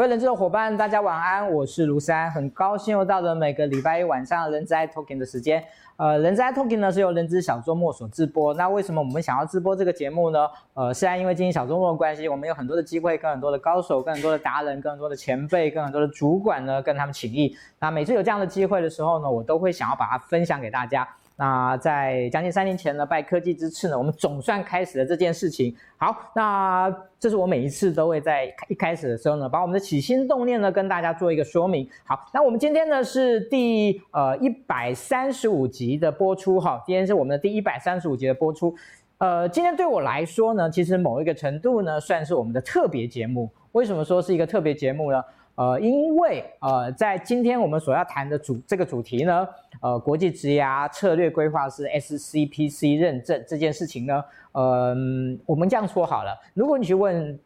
各位人资的伙伴，大家晚安，我是卢山，很高兴又到了每个礼拜一晚上人资 Talking 的时间。呃，人资 Talking 呢是由人资小周末所直播。那为什么我们想要直播这个节目呢？呃，虽然因为今天小周末的关系，我们有很多的机会跟很多的高手、跟很多的达人、跟很多的前辈、跟很多的主管呢，跟他们请益。那每次有这样的机会的时候呢，我都会想要把它分享给大家。那在将近三年前呢，拜科技之赐呢，我们总算开始了这件事情。好，那这是我每一次都会在一开始的时候呢，把我们的起心动念呢跟大家做一个说明。好，那我们今天呢是第呃一百三十五集的播出哈，今天是我们的第一百三十五集的播出。呃，今天对我来说呢，其实某一个程度呢，算是我们的特别节目。为什么说是一个特别节目呢？呃，因为呃，在今天我们所要谈的主这个主题呢，呃，国际职涯策略规划师 SCPC 认证这件事情呢，呃，我们这样说好了，如果你去问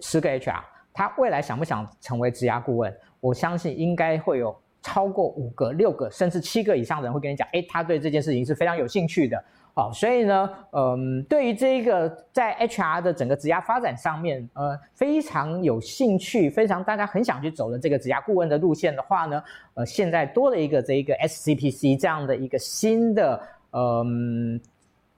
十个 HR，他未来想不想成为职涯顾问，我相信应该会有超过五个、六个，甚至七个以上的人会跟你讲，诶，他对这件事情是非常有兴趣的。好，所以呢，嗯，对于这一个在 HR 的整个职涯发展上面，呃，非常有兴趣，非常大家很想去走的这个职涯顾问的路线的话呢，呃，现在多了一个这一个 SCPC 这样的一个新的，嗯。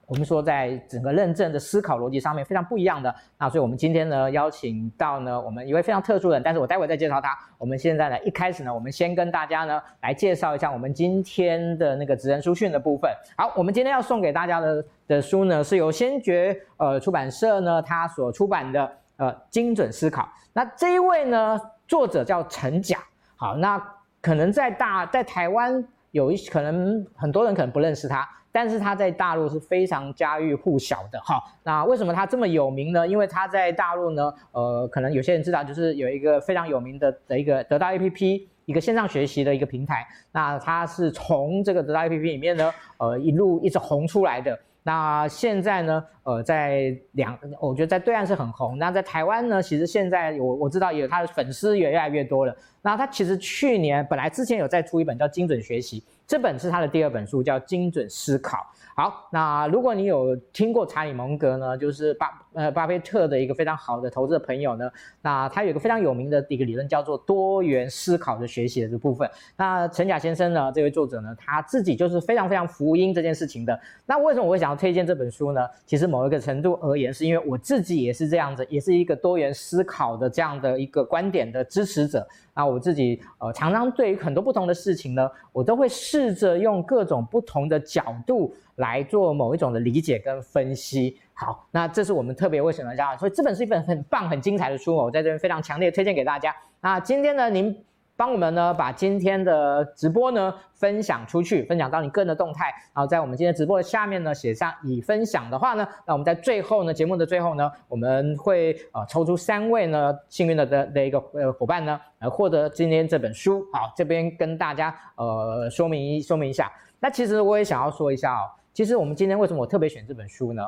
我们说，在整个认证的思考逻辑上面非常不一样的，那所以我们今天呢邀请到呢我们一位非常特殊的人，但是我待会再介绍他。我们现在呢一开始呢，我们先跟大家呢来介绍一下我们今天的那个职人书讯的部分。好，我们今天要送给大家的的书呢是由先觉呃出版社呢他所出版的呃精准思考。那这一位呢作者叫陈甲。好，那可能在大在台湾有一可能很多人可能不认识他。但是他在大陆是非常家喻户晓的哈。那为什么他这么有名呢？因为他在大陆呢，呃，可能有些人知道，就是有一个非常有名的的一个得到 APP，一个线上学习的一个平台。那他是从这个得到 APP 里面呢，呃，一路一直红出来的。那现在呢，呃，在两，我觉得在对岸是很红。那在台湾呢，其实现在我我知道有他的粉丝也越来越多了。那他其实去年本来之前有在出一本叫《精准学习》。这本是他的第二本书，叫《精准思考》。好，那如果你有听过查理蒙格呢，就是巴呃巴菲特的一个非常好的投资的朋友呢，那他有一个非常有名的一个理论，叫做多元思考的学习的这部分。那陈甲先生呢，这位作者呢，他自己就是非常非常福音这件事情的。那为什么我会想要推荐这本书呢？其实某一个程度而言，是因为我自己也是这样子，也是一个多元思考的这样的一个观点的支持者。那我自己呃常常对于很多不同的事情呢，我都会试着用各种不同的角度来做某一种的理解跟分析。好，那这是我们特别为什么这样，所以这本是一本很棒、很精彩的书，我在这边非常强烈推荐给大家。那今天呢，您。帮我们呢把今天的直播呢分享出去，分享到你个人的动态，然后在我们今天直播的下面呢写上已分享的话呢，那我们在最后呢节目的最后呢，我们会呃抽出三位呢幸运的的的一个呃伙伴呢来获得今天这本书。好，这边跟大家呃说明一说明一下。那其实我也想要说一下哦，其实我们今天为什么我特别选这本书呢？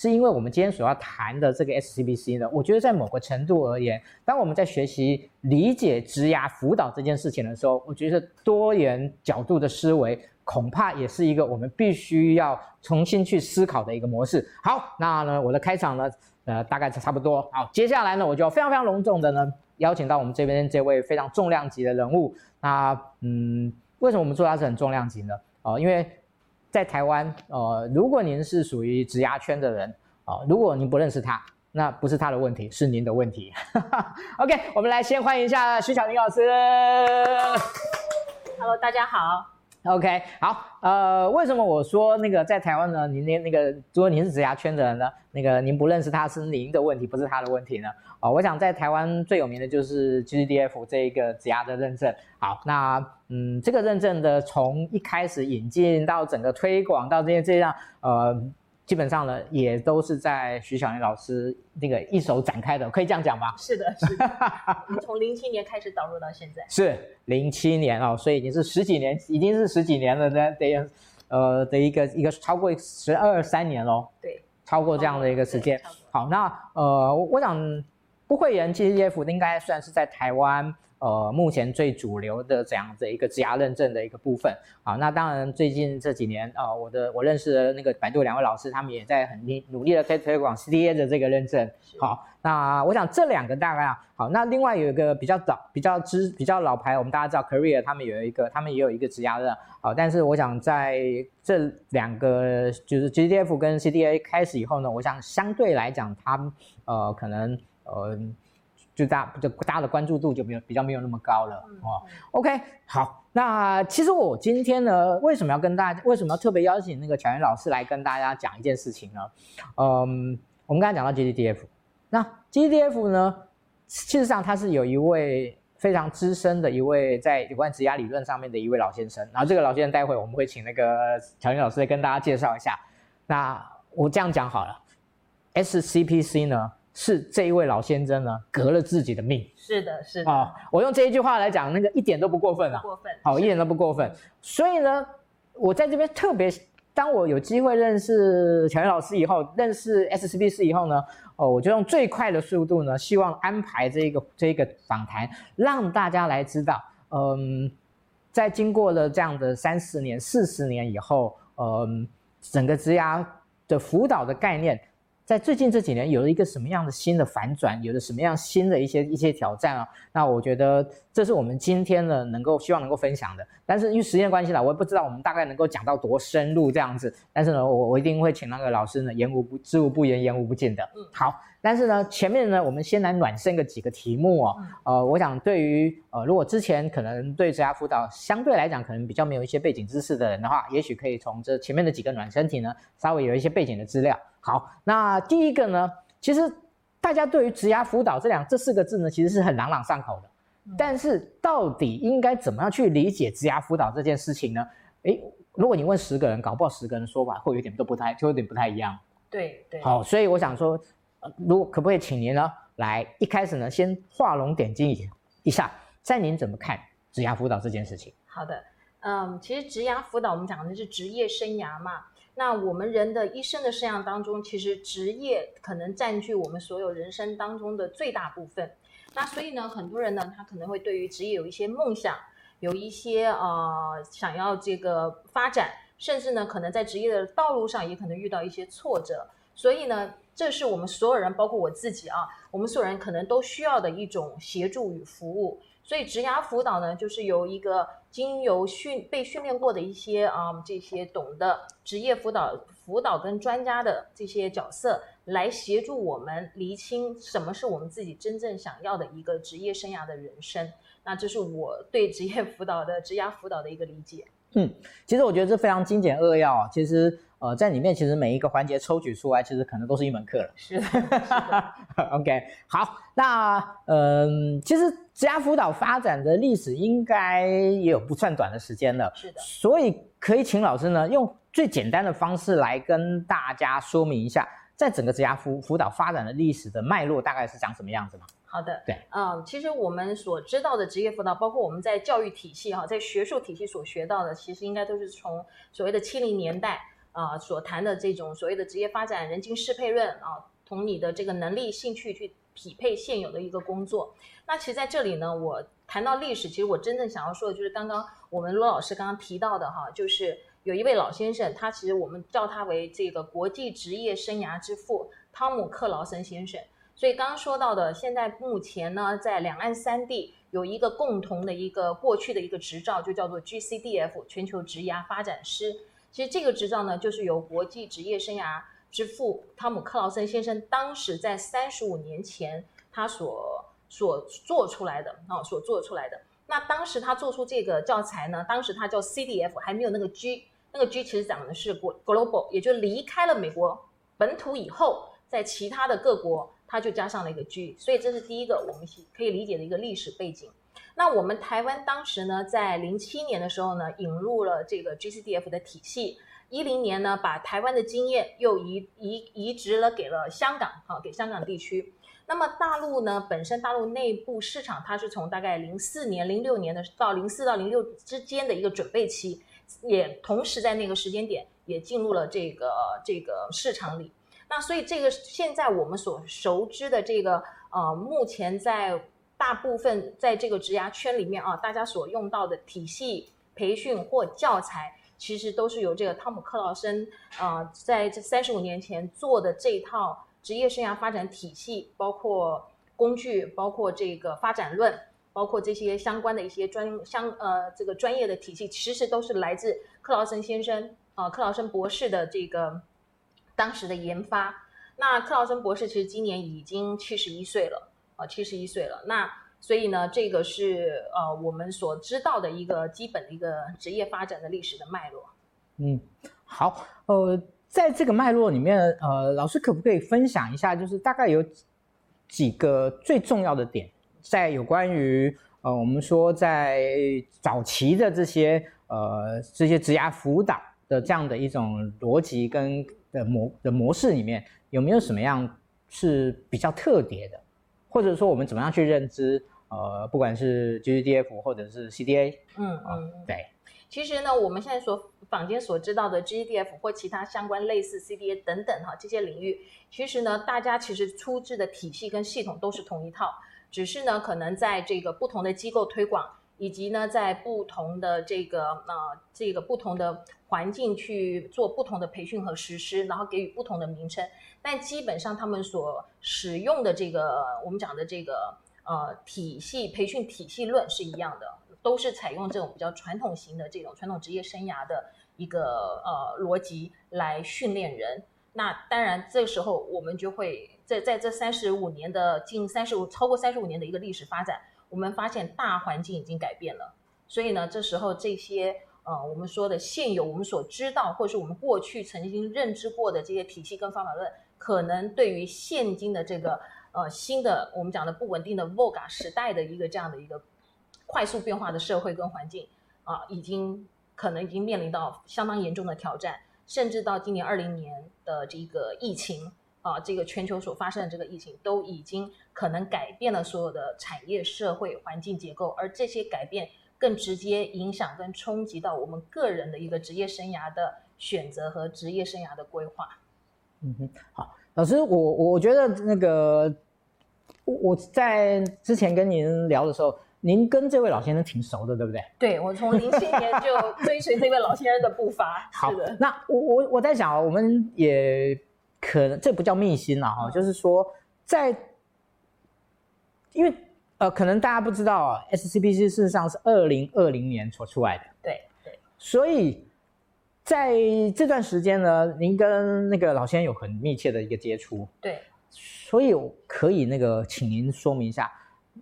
是因为我们今天所要谈的这个 SCPC 呢，我觉得在某个程度而言，当我们在学习理解职涯辅导这件事情的时候，我觉得多元角度的思维恐怕也是一个我们必须要重新去思考的一个模式。好，那呢，我的开场呢，呃，大概是差不多。好，接下来呢，我就非常非常隆重的呢，邀请到我们这边这位非常重量级的人物。那嗯，为什么我们说他是很重量级呢？哦，因为。在台湾，呃，如果您是属于职涯圈的人，啊、呃，如果您不认识他，那不是他的问题，是您的问题。OK，我们来先欢迎一下徐巧玲老师。Hello，大家好。OK，好，呃，为什么我说那个在台湾呢？您那那个，如果您是职涯圈的人呢，那个您不认识他是您的问题，不是他的问题呢？啊、呃，我想在台湾最有名的就是 GDF 这一个职涯的认证。好，那嗯，这个认证的从一开始引进到整个推广到这些这样，呃。基本上呢，也都是在徐巧玲老师那个一手展开的，可以这样讲吗？是的，是的。你从零七年开始导入到现在，是零七年哦，所以已经是十几年，已经是十几年了的，的呃的一个一个超过十二三年喽。对，超过这样的一个时间。好，那呃，我想不会员 GCDF 应该算是在台湾。呃，目前最主流的这样的一个职涯认证的一个部分，好，那当然最近这几年，呃，我的我认识的那个百度两位老师，他们也在很努努力的推推广 CDA 的这个认证。好，那我想这两个大概啊，好，那另外有一个比较早、比较知、比较老牌，我们大家知道 Career，他们有一个，他们也有一个职涯认，好，但是我想在这两个就是 GCDF 跟 CDA 开始以后呢，我想相对来讲，他们呃可能呃。就大就大家的关注度就没有比较没有那么高了哦。OK，好，那其实我今天呢，为什么要跟大家，为什么要特别邀请那个乔云老师来跟大家讲一件事情呢？嗯，我们刚才讲到 GDDF，那 GDDF 呢，事实上它是有一位非常资深的一位在有关职涯理论上面的一位老先生，然后这个老先生待会我们会请那个乔云老师来跟大家介绍一下。那我这样讲好了，SCPC 呢？是这一位老先生呢，革了自己的命。是的，是的。哦，我用这一句话来讲，那个一点都不过分啊。过分。好，一点都不过分。所以呢，我在这边特别，当我有机会认识乔云老师以后，认识 SCPC 以后呢，哦，我就用最快的速度呢，希望安排这个这个访谈，让大家来知道，嗯，在经过了这样的三十年、四十年以后，嗯，整个职涯的辅导的概念。在最近这几年，有了一个什么样的新的反转，有了什么样新的一些一些挑战啊？那我觉得这是我们今天呢能够希望能够分享的。但是因为时间关系啦，我也不知道我们大概能够讲到多深入这样子。但是呢，我我一定会请那个老师呢言无不知无不言，言无不尽的。嗯，好。但是呢，前面呢，我们先来暖身个几个题目哦。呃，我想对于呃，如果之前可能对职涯辅导相对来讲可能比较没有一些背景知识的人的话，也许可以从这前面的几个暖身题呢，稍微有一些背景的资料。好，那第一个呢，其实大家对于职涯辅导这两这四个字呢，其实是很朗朗上口的。但是到底应该怎么样去理解职涯辅导这件事情呢？诶，如果你问十个人，搞不好十个人说法会有点都不太，就有点不太一样。对对。好，所以我想说。如果可不可以请您呢来一开始呢先画龙点睛一下，在您怎么看职涯辅导这件事情？好的，嗯，其实职涯辅导我们讲的是职业生涯嘛，那我们人的一生的生涯当中，其实职业可能占据我们所有人生当中的最大部分。那所以呢，很多人呢他可能会对于职业有一些梦想，有一些呃想要这个发展，甚至呢可能在职业的道路上也可能遇到一些挫折，所以呢。这是我们所有人，包括我自己啊，我们所有人可能都需要的一种协助与服务。所以职涯辅导呢，就是由一个经由训被训练过的一些啊这些懂得职业辅导辅导跟专家的这些角色，来协助我们厘清什么是我们自己真正想要的一个职业生涯的人生。那这是我对职业辅导的职涯辅导的一个理解。嗯，其实我觉得这非常精简扼要啊，其实。呃，在里面其实每一个环节抽取出来，其实可能都是一门课了。是的，是的。OK，好，那嗯、呃，其实职涯辅导发展的历史应该也有不算短的时间了。是的。所以可以请老师呢，用最简单的方式来跟大家说明一下，在整个职涯辅辅导发展的历史的脉络大概是长什么样子吗？好的，对，嗯，其实我们所知道的职业辅导，包括我们在教育体系哈，在学术体系所学到的，其实应该都是从所谓的七零年代。啊、所谈的这种所谓的职业发展人情适配论啊，同你的这个能力、兴趣去匹配现有的一个工作。那其实在这里呢，我谈到历史，其实我真正想要说的就是刚刚我们罗老师刚刚提到的哈，就是有一位老先生，他其实我们叫他为这个国际职业生涯之父汤姆克劳森先生。所以刚刚说到的，现在目前呢，在两岸三地有一个共同的一个过去的一个执照，就叫做 GCDF 全球职涯发展师。其实这个执照呢，就是由国际职业生涯之父汤姆克劳森先生当时在三十五年前他所所做出来的啊，所做出来的。那当时他做出这个教材呢，当时他叫 CDF，还没有那个 G，那个 G 其实讲的是 Global，也就离开了美国本土以后，在其他的各国，他就加上了一个 G，所以这是第一个我们可以理解的一个历史背景。那我们台湾当时呢，在零七年的时候呢，引入了这个 GCDF 的体系。一零年呢，把台湾的经验又移移移植了给了香港，啊，给香港地区。那么大陆呢，本身大陆内部市场，它是从大概零四年、零六年的到零四到零六之间的一个准备期，也同时在那个时间点也进入了这个这个市场里。那所以这个现在我们所熟知的这个呃，目前在大部分在这个职涯圈里面啊，大家所用到的体系培训或教材，其实都是由这个汤姆克劳森啊，在这三十五年前做的这一套职业生涯发展体系，包括工具，包括这个发展论，包括这些相关的一些专相呃这个专业的体系，其实都是来自克劳森先生啊、克劳森博士的这个当时的研发。那克劳森博士其实今年已经七十一岁了。啊，七十一岁了，那所以呢，这个是呃我们所知道的一个基本的一个职业发展的历史的脉络。嗯，好，呃，在这个脉络里面，呃，老师可不可以分享一下，就是大概有几个最重要的点，在有关于呃我们说在早期的这些呃这些职涯辅导的这样的一种逻辑跟的模的模式里面，有没有什么样是比较特别的？或者说我们怎么样去认知？呃，不管是 GGDF 或者是 CDA，嗯嗯，嗯，对。其实呢，我们现在所坊间所知道的 GGDF 或其他相关类似 CDA 等等哈这些领域，其实呢，大家其实出自的体系跟系统都是同一套，只是呢，可能在这个不同的机构推广。以及呢，在不同的这个呃这个不同的环境去做不同的培训和实施，然后给予不同的名称，但基本上他们所使用的这个我们讲的这个呃体系培训体系论是一样的，都是采用这种比较传统型的这种传统职业生涯的一个呃逻辑来训练人。那当然，这时候我们就会在在这三十五年的近三十五超过三十五年的一个历史发展。我们发现大环境已经改变了，所以呢，这时候这些呃，我们说的现有我们所知道，或是我们过去曾经认知过的这些体系跟方法论，可能对于现今的这个呃新的我们讲的不稳定的 VUCA 时代的一个这样的一个快速变化的社会跟环境啊、已经可能已经面临到相当严重的挑战，甚至到今年二零年的这个疫情。啊，这个全球所发生的这个疫情都已经可能改变了所有的产业、社会环境结构，而这些改变更直接影响跟冲击到我们个人的一个职业生涯的选择和职业生涯的规划。嗯哼，好，老师，我我觉得那个我在之前跟您聊的时候，您跟这位老先生挺熟的，对不对？对，我从零七年就追随这位老先生的步伐。好的，那我我我在想啊，我们也。可能这不叫秘辛了哈，就是说，在，因为呃，可能大家不知道啊，SCPC 事实上是二零二零年所出来的，对对，所以在这段时间呢，您跟那个老先生有很密切的一个接触，对，所以可以那个请您说明一下，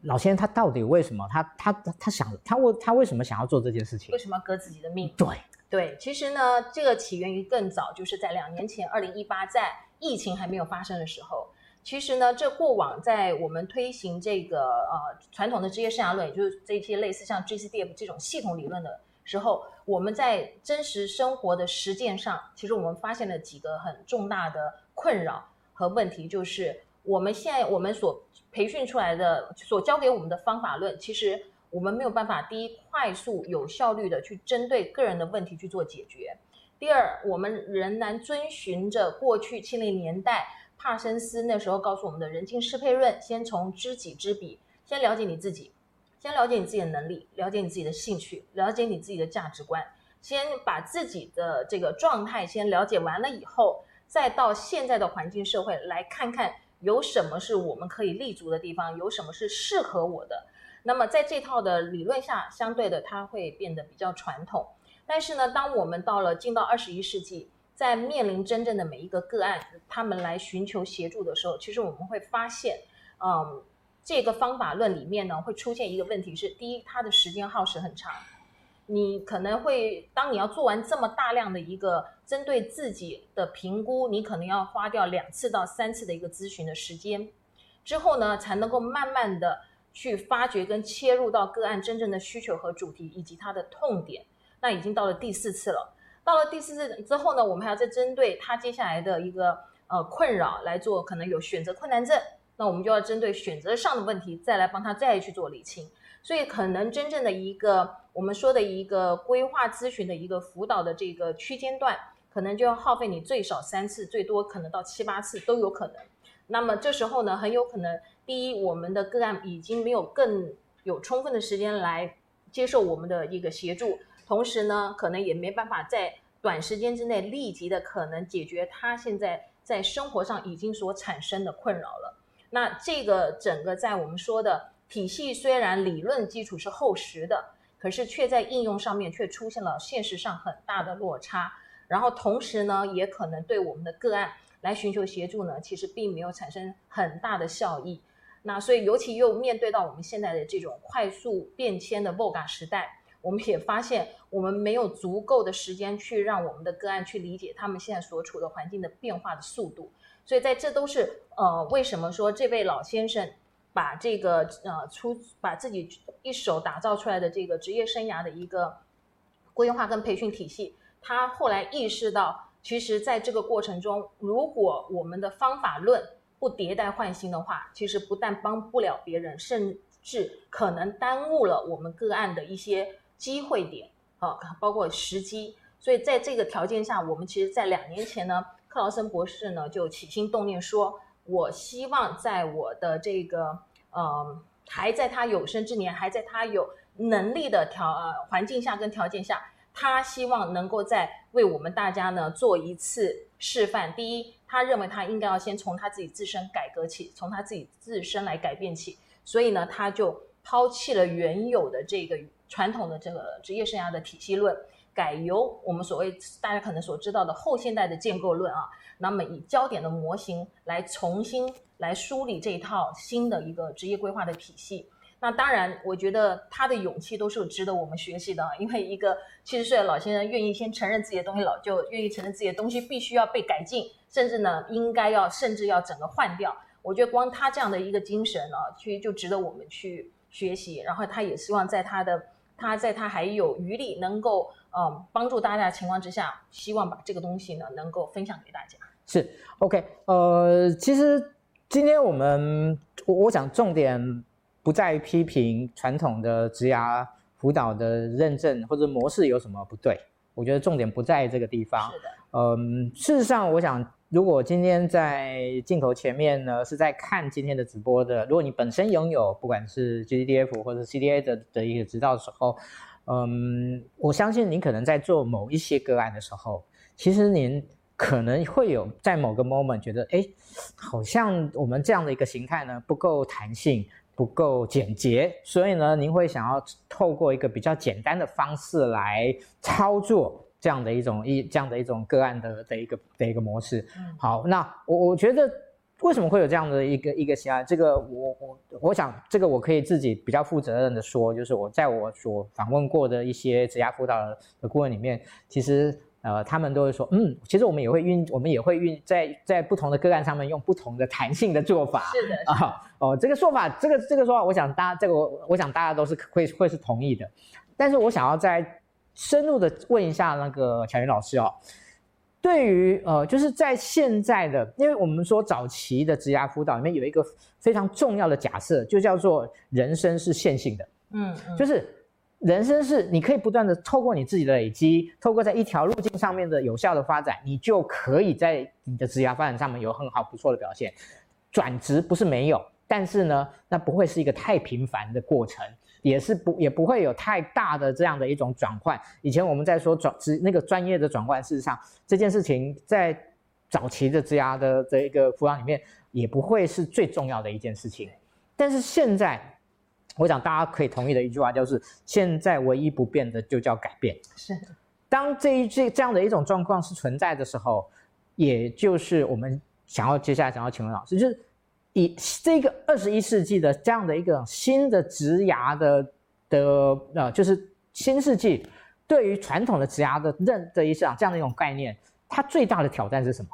老先生他到底为什么他他他想他为他为什么想要做这件事情？为什么要革自己的命？对对，其实呢，这个起源于更早，就是在两年前，二零一八在。疫情还没有发生的时候，其实呢，这过往在我们推行这个呃传统的职业生涯论，也就是这些类似像 GCDF 这种系统理论的时候，我们在真实生活的实践上，其实我们发现了几个很重大的困扰和问题，就是我们现在我们所培训出来的、所教给我们的方法论，其实我们没有办法第一快速有效率的去针对个人的问题去做解决。第二，我们仍然遵循着过去七零年代帕森斯那时候告诉我们的人境适配论，先从知己知彼，先了解你自己，先了解你自己的能力，了解你自己的兴趣，了解你自己的价值观，先把自己的这个状态先了解完了以后，再到现在的环境社会来看看有什么是我们可以立足的地方，有什么是适合我的。那么在这套的理论下，相对的它会变得比较传统。但是呢，当我们到了进到二十一世纪，在面临真正的每一个个案，他们来寻求协助的时候，其实我们会发现，嗯，这个方法论里面呢，会出现一个问题是：第一，它的时间耗时很长，你可能会当你要做完这么大量的一个针对自己的评估，你可能要花掉两次到三次的一个咨询的时间，之后呢，才能够慢慢的去发掘跟切入到个案真正的需求和主题以及它的痛点。那已经到了第四次了，到了第四次之后呢，我们还要再针对他接下来的一个呃困扰来做，可能有选择困难症，那我们就要针对选择上的问题再来帮他再去做理清。所以可能真正的一个我们说的一个规划咨询的一个辅导的这个区间段，可能就要耗费你最少三次，最多可能到七八次都有可能。那么这时候呢，很有可能第一，我们的个案已经没有更有充分的时间来接受我们的一个协助，同时呢，可能也没办法在短时间之内立即的可能解决他现在在生活上已经所产生的困扰了。那这个整个在我们说的体系，虽然理论基础是厚实的，可是却在应用上面却出现了现实上很大的落差。然后同时呢，也可能对我们的个案来寻求协助呢，其实并没有产生很大的效益。那所以，尤其又面对到我们现在的这种快速变迁的 VUCA 时代，我们也发现我们没有足够的时间去让我们的个案去理解他们现在所处的环境的变化的速度。所以，在这都是呃，为什么说这位老先生把这个呃出把自己一手打造出来的这个职业生涯的一个规划跟培训体系。他后来意识到，其实在这个过程中，如果我们的方法论不迭代换新的话，其实不但帮不了别人，甚至可能耽误了我们个案的一些机会点啊，包括时机。所以在这个条件下，我们其实，在两年前呢，克劳森博士呢就起心动念说，我希望在我的这个呃，还在他有生之年，还在他有能力的条呃环境下跟条件下。他希望能够再为我们大家呢做一次示范。第一，他认为他应该要先从他自己自身改革起，从他自己自身来改变起。所以呢，他就抛弃了原有的这个传统的这个职业生涯的体系论，改由我们所谓大家可能所知道的后现代的建构论啊，那么以焦点的模型来重新来梳理这一套新的一个职业规划的体系。那当然，我觉得他的勇气都是值得我们学习的。因为一个七十岁的老先生愿意先承认自己的东西老旧，愿意承认自己的东西必须要被改进，甚至呢，应该要甚至要整个换掉。我觉得光他这样的一个精神呢，其实就值得我们去学习。然后他也希望在他的他在他还有余力能够嗯帮助大家的情况之下，希望把这个东西呢能够分享给大家。是 OK，呃，其实今天我们我我想重点。不在于批评传统的职涯辅导的认证或者模式有什么不对，我觉得重点不在这个地方。是的，嗯，事实上，我想，如果今天在镜头前面呢，是在看今天的直播的，如果你本身拥有不管是 GDDF 或者 CDA 的的一个执照的时候，嗯，我相信您可能在做某一些个案的时候，其实您可能会有在某个 moment 觉得，哎，好像我们这样的一个形态呢不够弹性。不够简洁，所以呢，您会想要透过一个比较简单的方式来操作这样的一种一这样的一种个案的的一个的一个模式。好，那我我觉得为什么会有这样的一个一个想法？这个我我我想这个我可以自己比较负责任的说，就是我在我所访问过的一些职涯辅导的顾问里面，其实。呃，他们都会说，嗯，其实我们也会运，我们也会运在在不同的个案上面用不同的弹性的做法。是的，啊，哦，这个说法，这个这个说法，我想大家这个我我想大家都是会会是同意的。但是我想要再深入的问一下那个巧云老师哦，对于呃，就是在现在的，因为我们说早期的职涯辅导里面有一个非常重要的假设，就叫做人生是线性的，嗯，嗯，就是。人生是你可以不断的透过你自己的累积，透过在一条路径上面的有效的发展，你就可以在你的职涯发展上面有很好不错的表现。转职不是没有，但是呢，那不会是一个太频繁的过程，也是不也不会有太大的这样的一种转换。以前我们在说转职那个专业的转换，事实上这件事情在早期的职涯的这一个辅导里面也不会是最重要的一件事情，但是现在。我想大家可以同意的一句话就是：现在唯一不变的就叫改变。是，当这一这这样的一种状况是存在的时候，也就是我们想要接下来想要请问老师，就是以这个二十一世纪的这样的一个新的职涯的的呃，就是新世纪对于传统的职涯的认的一项这样的一种概念，它最大的挑战是什么？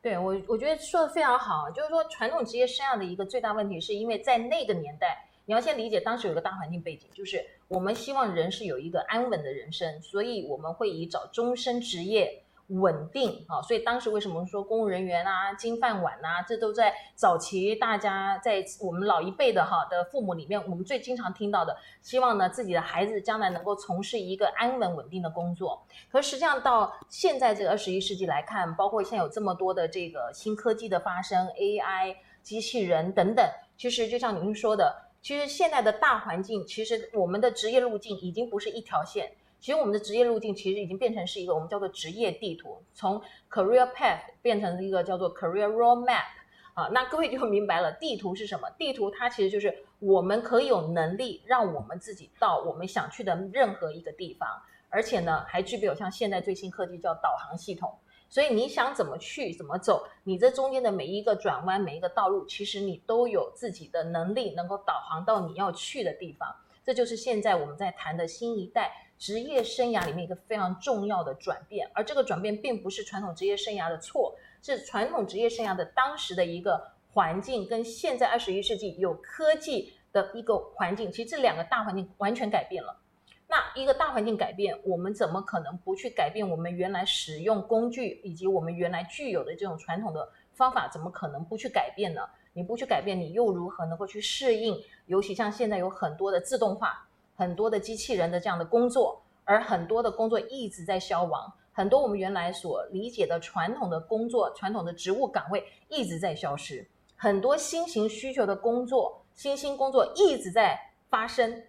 对我，我觉得说的非常好，就是说传统职业生涯的一个最大问题，是因为在那个年代。你要先理解，当时有个大环境背景，就是我们希望人是有一个安稳的人生，所以我们会以找终身职业稳定啊。所以当时为什么说公务人员啊、金饭碗呐、啊，这都在早期大家在我们老一辈的哈的父母里面，我们最经常听到的，希望呢自己的孩子将来能够从事一个安稳稳定的工作。可实际上到现在这个二十一世纪来看，包括现在有这么多的这个新科技的发生，AI。机器人等等，其实就像您说的，其实现在的大环境，其实我们的职业路径已经不是一条线。其实我们的职业路径其实已经变成是一个我们叫做职业地图，从 career path 变成一个叫做 career roadmap。啊，那各位就明白了，地图是什么？地图它其实就是我们可以有能力让我们自己到我们想去的任何一个地方，而且呢，还具备有像现在最新科技叫导航系统。所以你想怎么去怎么走，你这中间的每一个转弯、每一个道路，其实你都有自己的能力能够导航到你要去的地方。这就是现在我们在谈的新一代职业生涯里面一个非常重要的转变，而这个转变并不是传统职业生涯的错。是传统职业生涯的当时的一个环境，跟现在二十一世纪有科技的一个环境，其实这两个大环境完全改变了。那一个大环境改变，我们怎么可能不去改变我们原来使用工具以及我们原来具有的这种传统的方法？怎么可能不去改变呢？你不去改变，你又如何能够去适应？尤其像现在有很多的自动化、很多的机器人的这样的工作，而很多的工作一直在消亡。很多我们原来所理解的传统的工作、传统的职务岗位一直在消失，很多新型需求的工作、新兴工作一直在发生。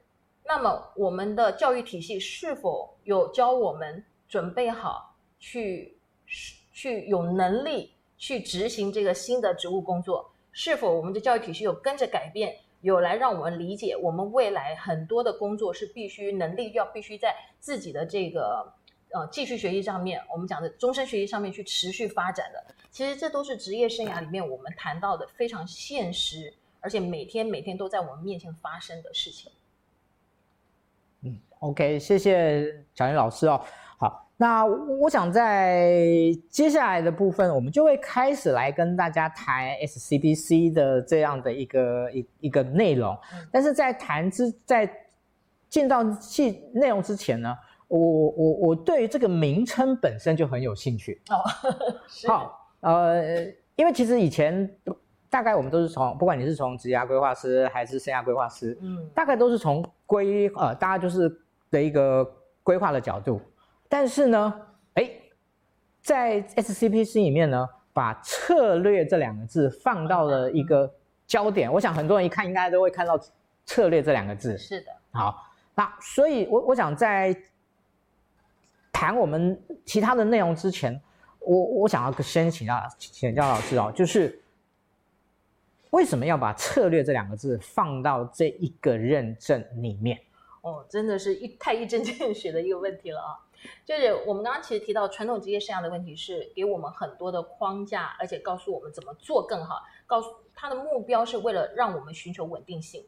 那么，我们的教育体系是否有教我们准备好去去有能力去执行这个新的职务工作？是否我们的教育体系有跟着改变，有来让我们理解我们未来很多的工作是必须能力要必须在自己的这个。呃，继续学习上面，我们讲的终身学习上面去持续发展的，其实这都是职业生涯里面我们谈到的非常现实，而且每天每天都在我们面前发生的事情。嗯，OK，谢谢蒋林老师哦。好，那我想在接下来的部分，我们就会开始来跟大家谈 SCBC 的这样的一个一一个内容。但是在谈之在进到细内容之前呢，我我我对于这个名称本身就很有兴趣哦。好，呃，因为其实以前大概我们都是从，不管你是从职业规划师还是生涯规划师，嗯，大概都是从规呃，大家就是的一个规划的角度。但是呢，哎，在 SCPC 里面呢，把策略这两个字放到了一个焦点。我想很多人一看应该都会看到策略这两个字。是的。好，那所以我，我我想在。谈我们其他的内容之前，我我想要先请教请教老师哦，就是为什么要把策略这两个字放到这一个认证里面？哦，真的是一太一针见血的一个问题了啊！就是我们刚刚其实提到传统职业生涯的问题，是给我们很多的框架，而且告诉我们怎么做更好。告诉他的目标是为了让我们寻求稳定性。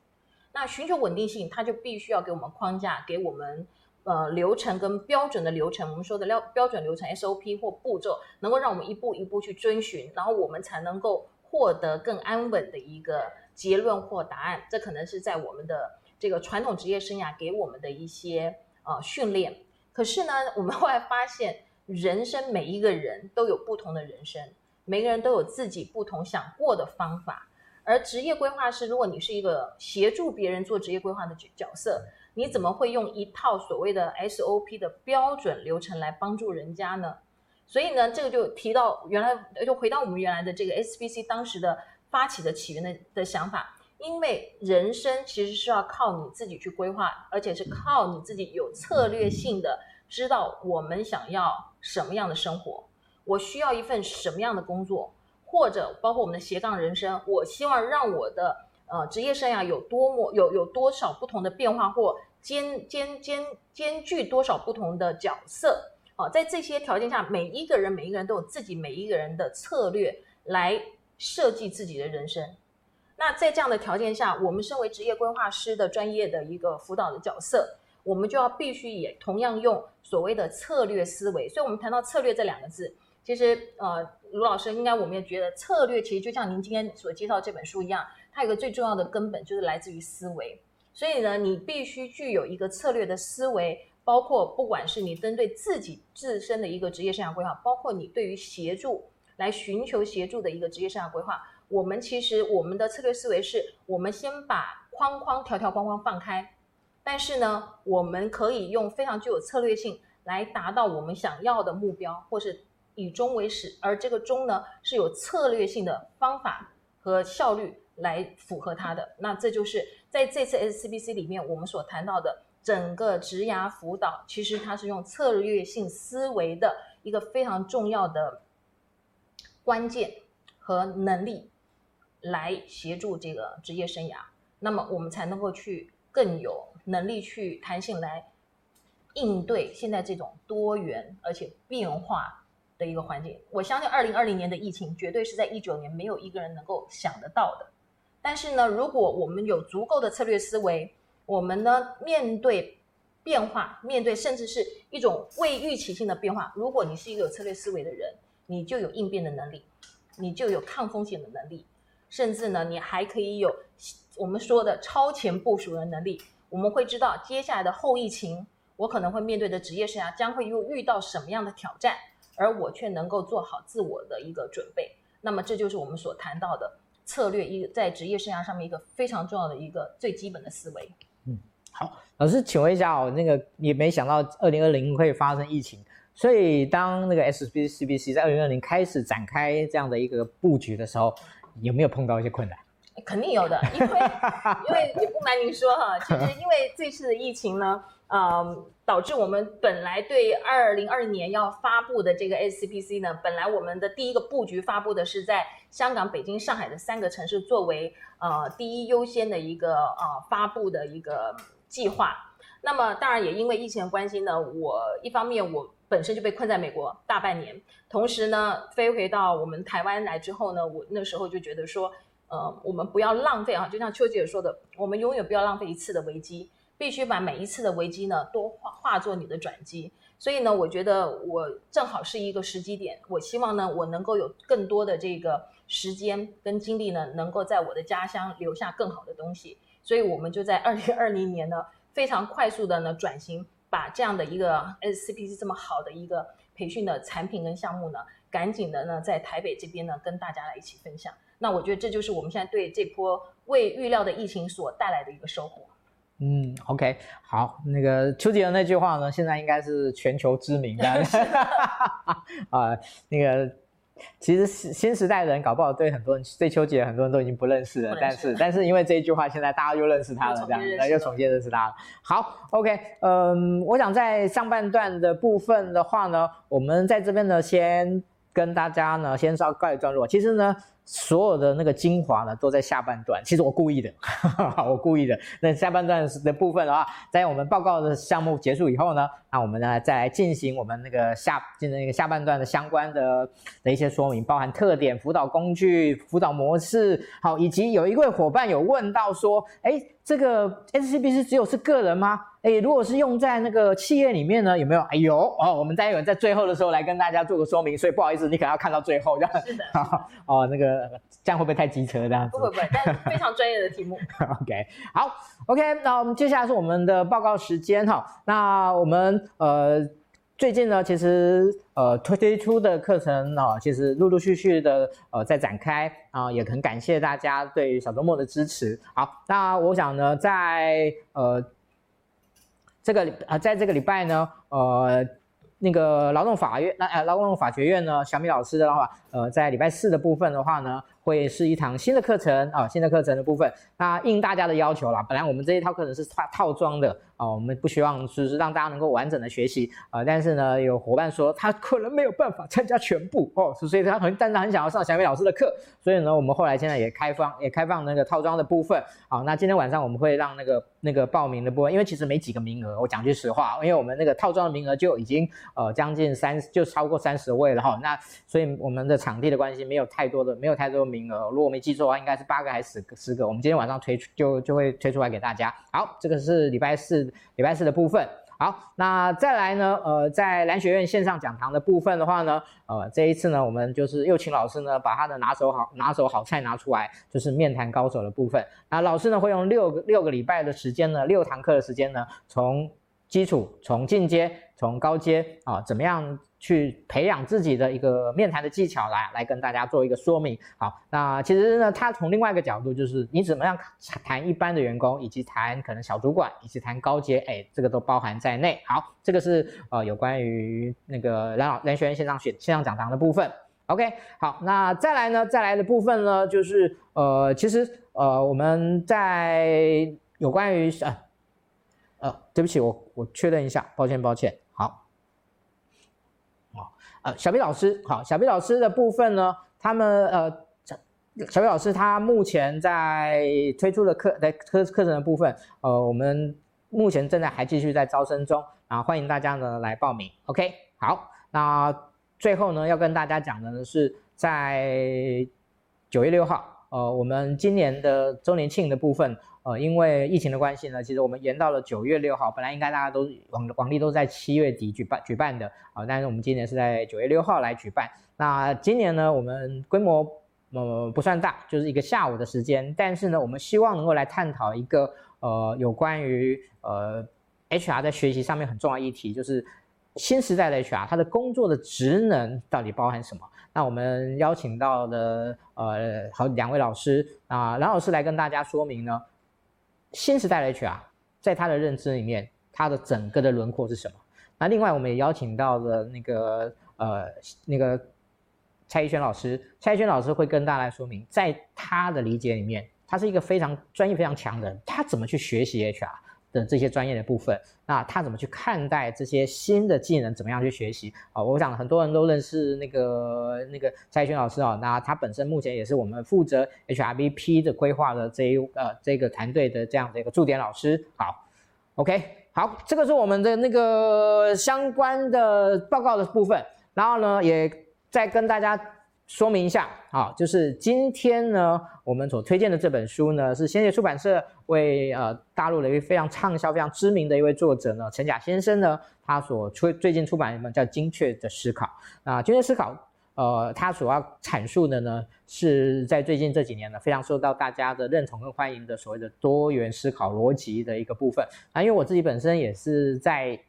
那寻求稳定性，他就必须要给我们框架，给我们。呃，流程跟标准的流程，我们说的标标准流程 SOP 或步骤，能够让我们一步一步去遵循，然后我们才能够获得更安稳的一个结论或答案。这可能是在我们的这个传统职业生涯给我们的一些呃训练。可是呢，我们后来发现，人生每一个人都有不同的人生，每个人都有自己不同想过的方法。而职业规划师，如果你是一个协助别人做职业规划的角角色，你怎么会用一套所谓的 SOP 的标准流程来帮助人家呢？所以呢，这个就提到原来，就回到我们原来的这个 SBC 当时的发起的起源的的想法，因为人生其实是要靠你自己去规划，而且是靠你自己有策略性的知道我们想要什么样的生活，我需要一份什么样的工作，或者包括我们的斜杠人生，我希望让我的呃职业生涯有多么有有多少不同的变化或。兼兼兼兼具多少不同的角色啊？在这些条件下，每一个人每一个人都有自己每一个人的策略来设计自己的人生。那在这样的条件下，我们身为职业规划师的专业的一个辅导的角色，我们就要必须也同样用所谓的策略思维。所以，我们谈到策略这两个字，其实呃，卢老师应该我们也觉得，策略其实就像您今天所介绍这本书一样，它有个最重要的根本就是来自于思维。所以呢，你必须具有一个策略的思维，包括不管是你针对自己自身的一个职业生涯规划，包括你对于协助来寻求协助的一个职业生涯规划，我们其实我们的策略思维是，我们先把框框条条框框放开，但是呢，我们可以用非常具有策略性来达到我们想要的目标，或是以终为始，而这个终呢是有策略性的方法和效率来符合它的。那这就是在这次 SCBC 里面我们所谈到的整个职涯辅导，其实它是用策略性思维的一个非常重要的关键和能力来协助这个职业生涯，那么我们才能够去更有能力去弹性来应对现在这种多元而且变化的一个环境。我相信二零二零年的疫情绝对是在一九年没有一个人能够想得到的。但是呢，如果我们有足够的策略思维，我们呢面对变化，面对甚至是一种未预期性的变化，如果你是一个有策略思维的人，你就有应变的能力，你就有抗风险的能力。甚至呢，你还可以有我们说的超前部署的能力。我们会知道接下来的后疫情，我可能会面对的职业生涯将会又遇到什么样的挑战，而我却能够做好自我的一个准备。那么，这就是我们所谈到的策略，一在职业生涯上面一个非常重要的一个最基本的思维。嗯，好，老师，请问一下哦，那个也没想到二零二零会发生疫情，所以当那个 SBCBC 在二零二零开始展开这样的一个布局的时候。有没有碰到一些困难？肯定有的，因为 因为也不瞒您说哈，其实因为这次的疫情呢，嗯，导致我们本来对二零二零年要发布的这个 SCPC 呢，本来我们的第一个布局发布的是在香港、北京、上海的三个城市作为呃第一优先的一个呃发布的一个计划。那么当然也因为疫情的关系呢，我一方面我。本身就被困在美国大半年，同时呢，飞回到我们台湾来之后呢，我那时候就觉得说，呃，我们不要浪费啊，就像邱姐说的，我们永远不要浪费一次的危机，必须把每一次的危机呢都化化作你的转机。所以呢，我觉得我正好是一个时机点，我希望呢，我能够有更多的这个时间跟精力呢，能够在我的家乡留下更好的东西。所以我们就在二零二零年呢，非常快速的呢转型。把这样的一个 SCPC 这么好的一个培训的产品跟项目呢，赶紧的呢，在台北这边呢，跟大家来一起分享。那我觉得这就是我们现在对这波未预料的疫情所带来的一个收获。嗯，OK，好，那个邱吉尔那句话呢，现在应该是全球知名的。啊，那个。其实新时代的人搞不好对很多人对邱姐很多人都已经不认识了，是但是但是因为这一句话，现在大家又认识他了，这样又重新认识他了。好，OK，嗯，我想在上半段的部分的话呢，我们在这边呢先跟大家呢先稍告一段落。其实呢。所有的那个精华呢，都在下半段。其实我故意的，哈 哈我故意的。那下半段的部分的话，在我们报告的项目结束以后呢，那我们呢再来进行我们那个下进行那个下半段的相关的的一些说明，包含特点、辅导工具、辅导模式，好，以及有一位伙伴有问到说，哎。这个 SCBC 只有是个人吗？哎，如果是用在那个企业里面呢，有没有？哎呦哦，我们待会在最后的时候来跟大家做个说明，所以不好意思，你可能要看到最后这样。是的。哦，那个这样会不会太机车这样子？不会不会，但是非常专业的题目。OK，好，OK，那我们接下来是我们的报告时间哈。那我们呃。最近呢，其实呃推出的课程啊，其实陆陆续续的呃在展开啊，也很感谢大家对于小周末的支持。好，那我想呢，在呃这个呃在这个礼拜呢，呃那个劳动法院那呃劳动法学院呢，小米老师的话，呃在礼拜四的部分的话呢，会是一堂新的课程啊，新的课程的部分，那应大家的要求啦，本来我们这一套课程是套套装的。啊，我们不希望就是让大家能够完整的学习啊、但是呢，有伙伴说他可能没有办法参加全部哦，所以他很但是很想要上小美老师的课，所以呢，我们后来现在也开放也开放那个套装的部分。好，那今天晚上我们会让那个那个报名的部分，因为其实没几个名额，我讲句实话，因为我们那个套装的名额就已经呃将近三就超过三十位了哈、哦，那所以我们的场地的关系没有太多的没有太多名额，如果我没记错的话，应该是八个还是十个十个，我们今天晚上推出就就会推出来给大家。好，这个是礼拜四。礼拜四的部分，好，那再来呢？呃，在蓝学院线上讲堂的部分的话呢，呃，这一次呢，我们就是又请老师呢，把他的拿手好拿手好菜拿出来，就是面谈高手的部分。那老师呢，会用六个六个礼拜的时间呢，六堂课的时间呢，从基础、从进阶、从高阶啊，怎么样？去培养自己的一个面谈的技巧来来跟大家做一个说明。好，那其实呢，他从另外一个角度，就是你怎么样谈一般的员工，以及谈可能小主管，以及谈高阶，哎，这个都包含在内。好，这个是呃有关于那个蓝老蓝学院线上学线上讲堂的部分。OK，好，那再来呢，再来的部分呢，就是呃，其实。呃，我们在有关于呃呃，对不起，我我确认一下，抱歉抱歉，呃，小 B 老师，好，小 B 老师的部分呢，他们呃。小小 B 老师他目前在推出的课在课课程的部分，呃，我们目前正在还继续在招生中啊，欢迎大家呢来报名。OK，好，那最后呢要跟大家讲的呢是在九月六号，呃，我们今年的周年庆的部分，呃，因为疫情的关系呢，其实我们延到了九月六号，本来应该大家都往往例都在七月底举办举办的啊，但是我们今年是在九月六号来举办。那今年呢，我们规模。呃，不算大，就是一个下午的时间。但是呢，我们希望能够来探讨一个呃有关于呃 HR 在学习上面很重要议题，就是新时代的 HR 他的工作的职能到底包含什么？那我们邀请到的呃好两位老师啊，蓝老师来跟大家说明呢，新时代的 HR 在他的认知里面，他的整个的轮廓是什么？那另外我们也邀请到了那个呃那个。蔡艺轩老师，蔡艺轩老师会跟大家来说明，在他的理解里面，他是一个非常专业、非常强的人，他怎么去学习 HR 的这些专业的部分？那他怎么去看待这些新的技能？怎么样去学习？啊，我想很多人都认识那个那个蔡轩老师啊，那他本身目前也是我们负责 HRBP 的规划的这一呃这个团队的这样的一个驻点老师。好，OK，好，这个是我们的那个相关的报告的部分，然后呢也。再跟大家说明一下啊，就是今天呢，我们所推荐的这本书呢，是先烈出版社为呃大陆的一位非常畅销、非常知名的一位作者呢，陈甲先生呢，他所出最近出版一本叫《精确的思考》啊，《精确思考》呃，他所要阐述的呢，是在最近这几年呢，非常受到大家的认同跟欢迎的所谓的多元思考逻辑的一个部分啊，因为我自己本身也是在。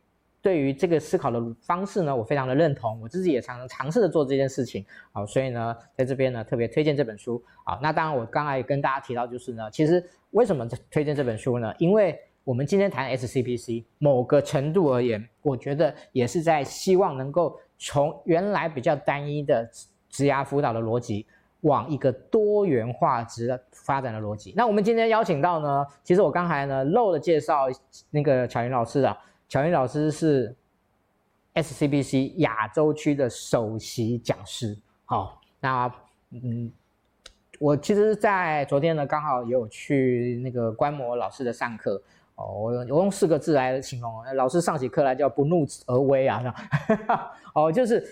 对于这个思考的方式呢，我非常的认同，我自己也常常尝试着做这件事情，好，所以呢，在这边呢特别推荐这本书，好，那当然我刚才也跟大家提到，就是呢，其实为什么推荐这本书呢？因为我们今天谈 SCPC，某个程度而言，我觉得也是在希望能够从原来比较单一的职涯辅导的逻辑，往一个多元化职发展的逻辑。那我们今天邀请到呢，其实我刚才呢漏了介绍那个巧云老师的。巧云老师是 SCBC 亚洲区的首席讲师。好，那嗯，我其实，在昨天呢，刚好也有去那个观摩老师的上课。哦，我我用四个字来形容，老师上起课来叫不怒而威啊。哦，就是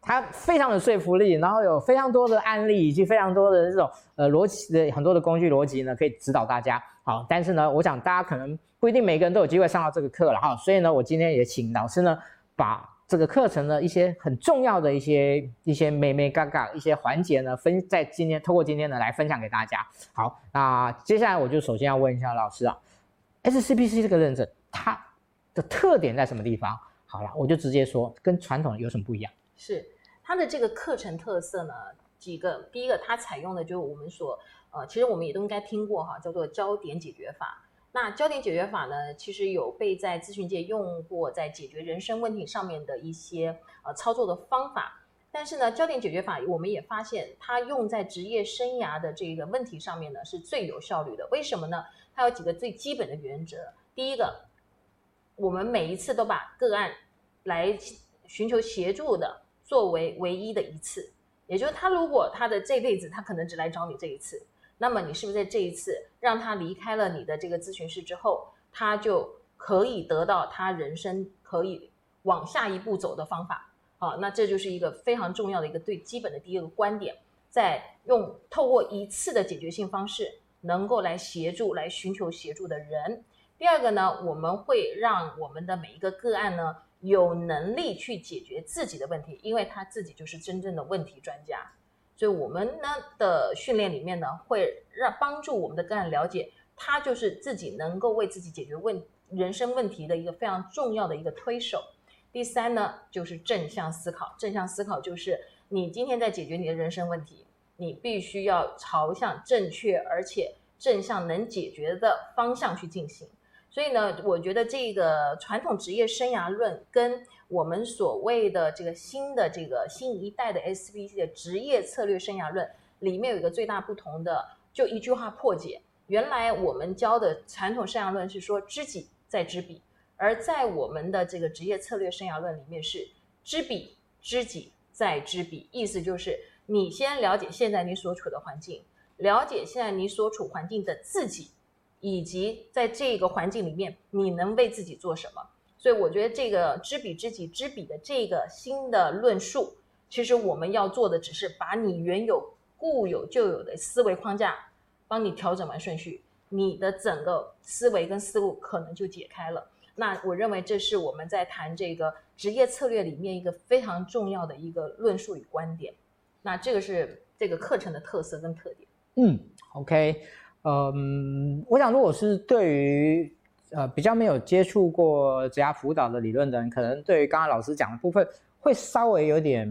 他非常有说服力，然后有非常多的案例以及非常多的这种呃逻辑的很多的工具逻辑呢，可以指导大家。好，但是呢，我想大家可能。不一定每个人都有机会上到这个课了哈，所以呢，我今天也请老师呢，把这个课程的一些很重要的一些一些眉眉嘎嘎一些环节呢，分在今天透过今天呢来分享给大家。好，那接下来我就首先要问一下老师啊，SCPC 这个认证它的特点在什么地方？好了，我就直接说，跟传统有什么不一样？是它的这个课程特色呢，几个，第一个它采用的就是我们所呃，其实我们也都应该听过哈，叫做焦点解决法。那焦点解决法呢，其实有被在咨询界用过，在解决人生问题上面的一些呃操作的方法。但是呢，焦点解决法我们也发现，它用在职业生涯的这个问题上面呢，是最有效率的。为什么呢？它有几个最基本的原则。第一个，我们每一次都把个案来寻求协助的作为唯一的一次，也就是他如果他的这辈子他可能只来找你这一次。那么你是不是在这一次让他离开了你的这个咨询室之后，他就可以得到他人生可以往下一步走的方法？好，那这就是一个非常重要的一个最基本的第一个观点，在用透过一次的解决性方式，能够来协助来寻求协助的人。第二个呢，我们会让我们的每一个个案呢有能力去解决自己的问题，因为他自己就是真正的问题专家。所以我们呢的训练里面呢，会让帮助我们的个案了解，他就是自己能够为自己解决问人生问题的一个非常重要的一个推手。第三呢，就是正向思考。正向思考就是你今天在解决你的人生问题，你必须要朝向正确而且正向能解决的方向去进行。所以呢，我觉得这个传统职业生涯论跟我们所谓的这个新的这个新一代的 SBC 的职业策略生涯论里面有一个最大不同的，就一句话破解。原来我们教的传统生涯论是说知己在知彼，而在我们的这个职业策略生涯论里面是知彼知己在知彼，意思就是你先了解现在你所处的环境，了解现在你所处环境的自己，以及在这个环境里面你能为自己做什么。所以我觉得这个知彼知己知彼的这个新的论述，其实我们要做的只是把你原有固有就有的思维框架。帮你调整完顺序，你的整个思维跟思路可能就解开了。那我认为这是我们在谈这个职业策略里面一个非常重要的一个论述与观点。那这个是这个课程的特色跟特点。嗯，OK，嗯，我想如果是对于呃比较没有接触过职涯辅导的理论的人，可能对于刚刚老师讲的部分会稍微有点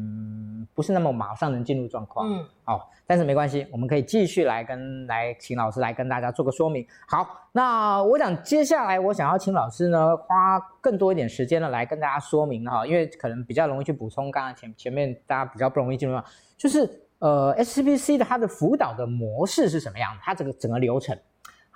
不是那么马上能进入状况。嗯，好。但是没关系，我们可以继续来跟来请老师来跟大家做个说明。好，那我想接下来我想要请老师呢花更多一点时间呢来跟大家说明哈，因为可能比较容易去补充刚刚前前面大家比较不容易进入到，就是呃 SCBC 的它的辅导的模式是什么样的，它这个整个流程。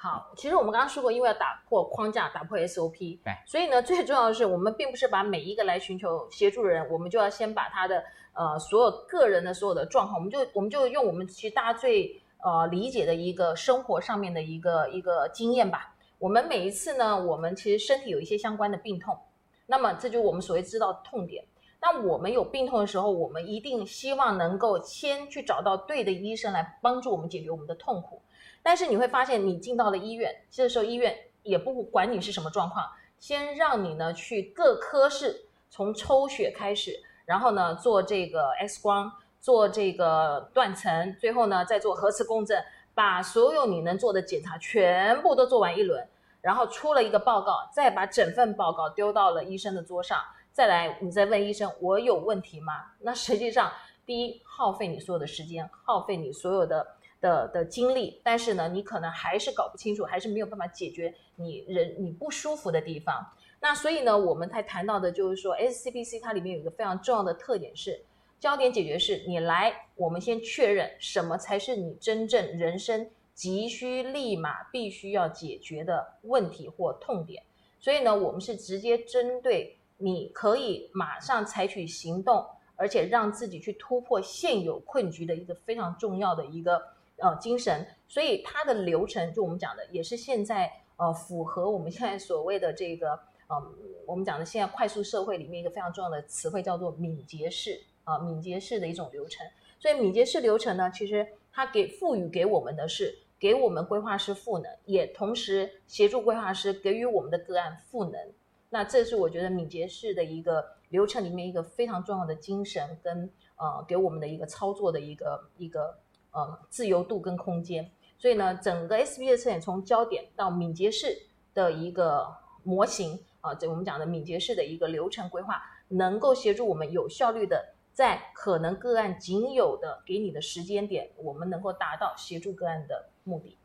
好，其实我们刚刚说过，因为要打破框架，打破 SOP，对，所以呢最重要的是我们并不是把每一个来寻求协助的人，我们就要先把他的。呃，所有个人的所有的状况，我们就我们就用我们其实大家最呃理解的一个生活上面的一个一个经验吧。我们每一次呢，我们其实身体有一些相关的病痛，那么这就是我们所谓知道痛点。那我们有病痛的时候，我们一定希望能够先去找到对的医生来帮助我们解决我们的痛苦。但是你会发现，你进到了医院，这时候医院也不管你是什么状况，先让你呢去各科室，从抽血开始。然后呢，做这个 X 光，做这个断层，最后呢，再做核磁共振，把所有你能做的检查全部都做完一轮，然后出了一个报告，再把整份报告丢到了医生的桌上，再来你再问医生，我有问题吗？那实际上，第一，耗费你所有的时间，耗费你所有的的的经历，但是呢，你可能还是搞不清楚，还是没有办法解决你人你不舒服的地方。那所以呢，我们才谈到的就是说，SCBC 它里面有一个非常重要的特点是，焦点解决是你来，我们先确认什么才是你真正人生急需立马必须要解决的问题或痛点。所以呢，我们是直接针对你可以马上采取行动，而且让自己去突破现有困局的一个非常重要的一个呃精神。所以它的流程，就我们讲的，也是现在呃符合我们现在所谓的这个。嗯，我们讲的现在快速社会里面一个非常重要的词汇叫做敏捷式啊，敏捷式的一种流程。所以敏捷式流程呢，其实它给赋予给我们的是给我们规划师赋能，也同时协助规划师给予我们的个案赋能。那这是我觉得敏捷式的一个流程里面一个非常重要的精神跟呃给我们的一个操作的一个一个呃自由度跟空间。所以呢，整个 SB 的测验从焦点到敏捷式的一个模型。啊，这我们讲的敏捷式的一个流程规划，能够协助我们有效率的在可能个案仅有的给你的时间点，我们能够达到协助个案的目的。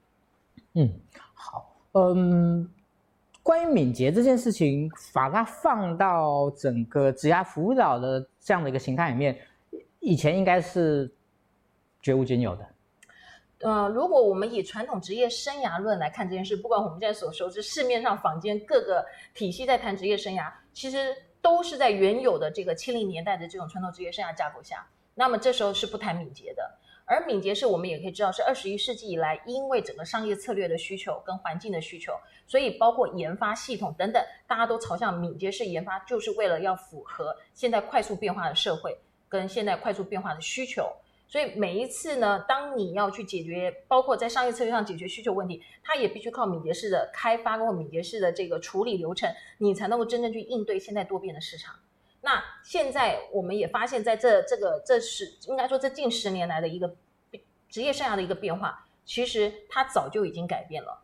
嗯，好，嗯，关于敏捷这件事情，把它放到整个职涯辅导的这样的一个形态里面，以前应该是绝无仅有的。呃，如果我们以传统职业生涯论来看这件事，不管我们现在所熟知市面上坊间各个体系在谈职业生涯，其实都是在原有的这个七零年代的这种传统职业生涯架构下。那么这时候是不谈敏捷的，而敏捷是我们也可以知道是二十一世纪以来，因为整个商业策略的需求跟环境的需求，所以包括研发系统等等，大家都朝向敏捷式研发，就是为了要符合现在快速变化的社会跟现在快速变化的需求。所以每一次呢，当你要去解决，包括在商业策略上解决需求问题，它也必须靠敏捷式的开发或敏捷式的这个处理流程，你才能够真正去应对现在多变的市场。那现在我们也发现，在这这个这是应该说这近十年来的一个职业生涯的一个变化，其实它早就已经改变了，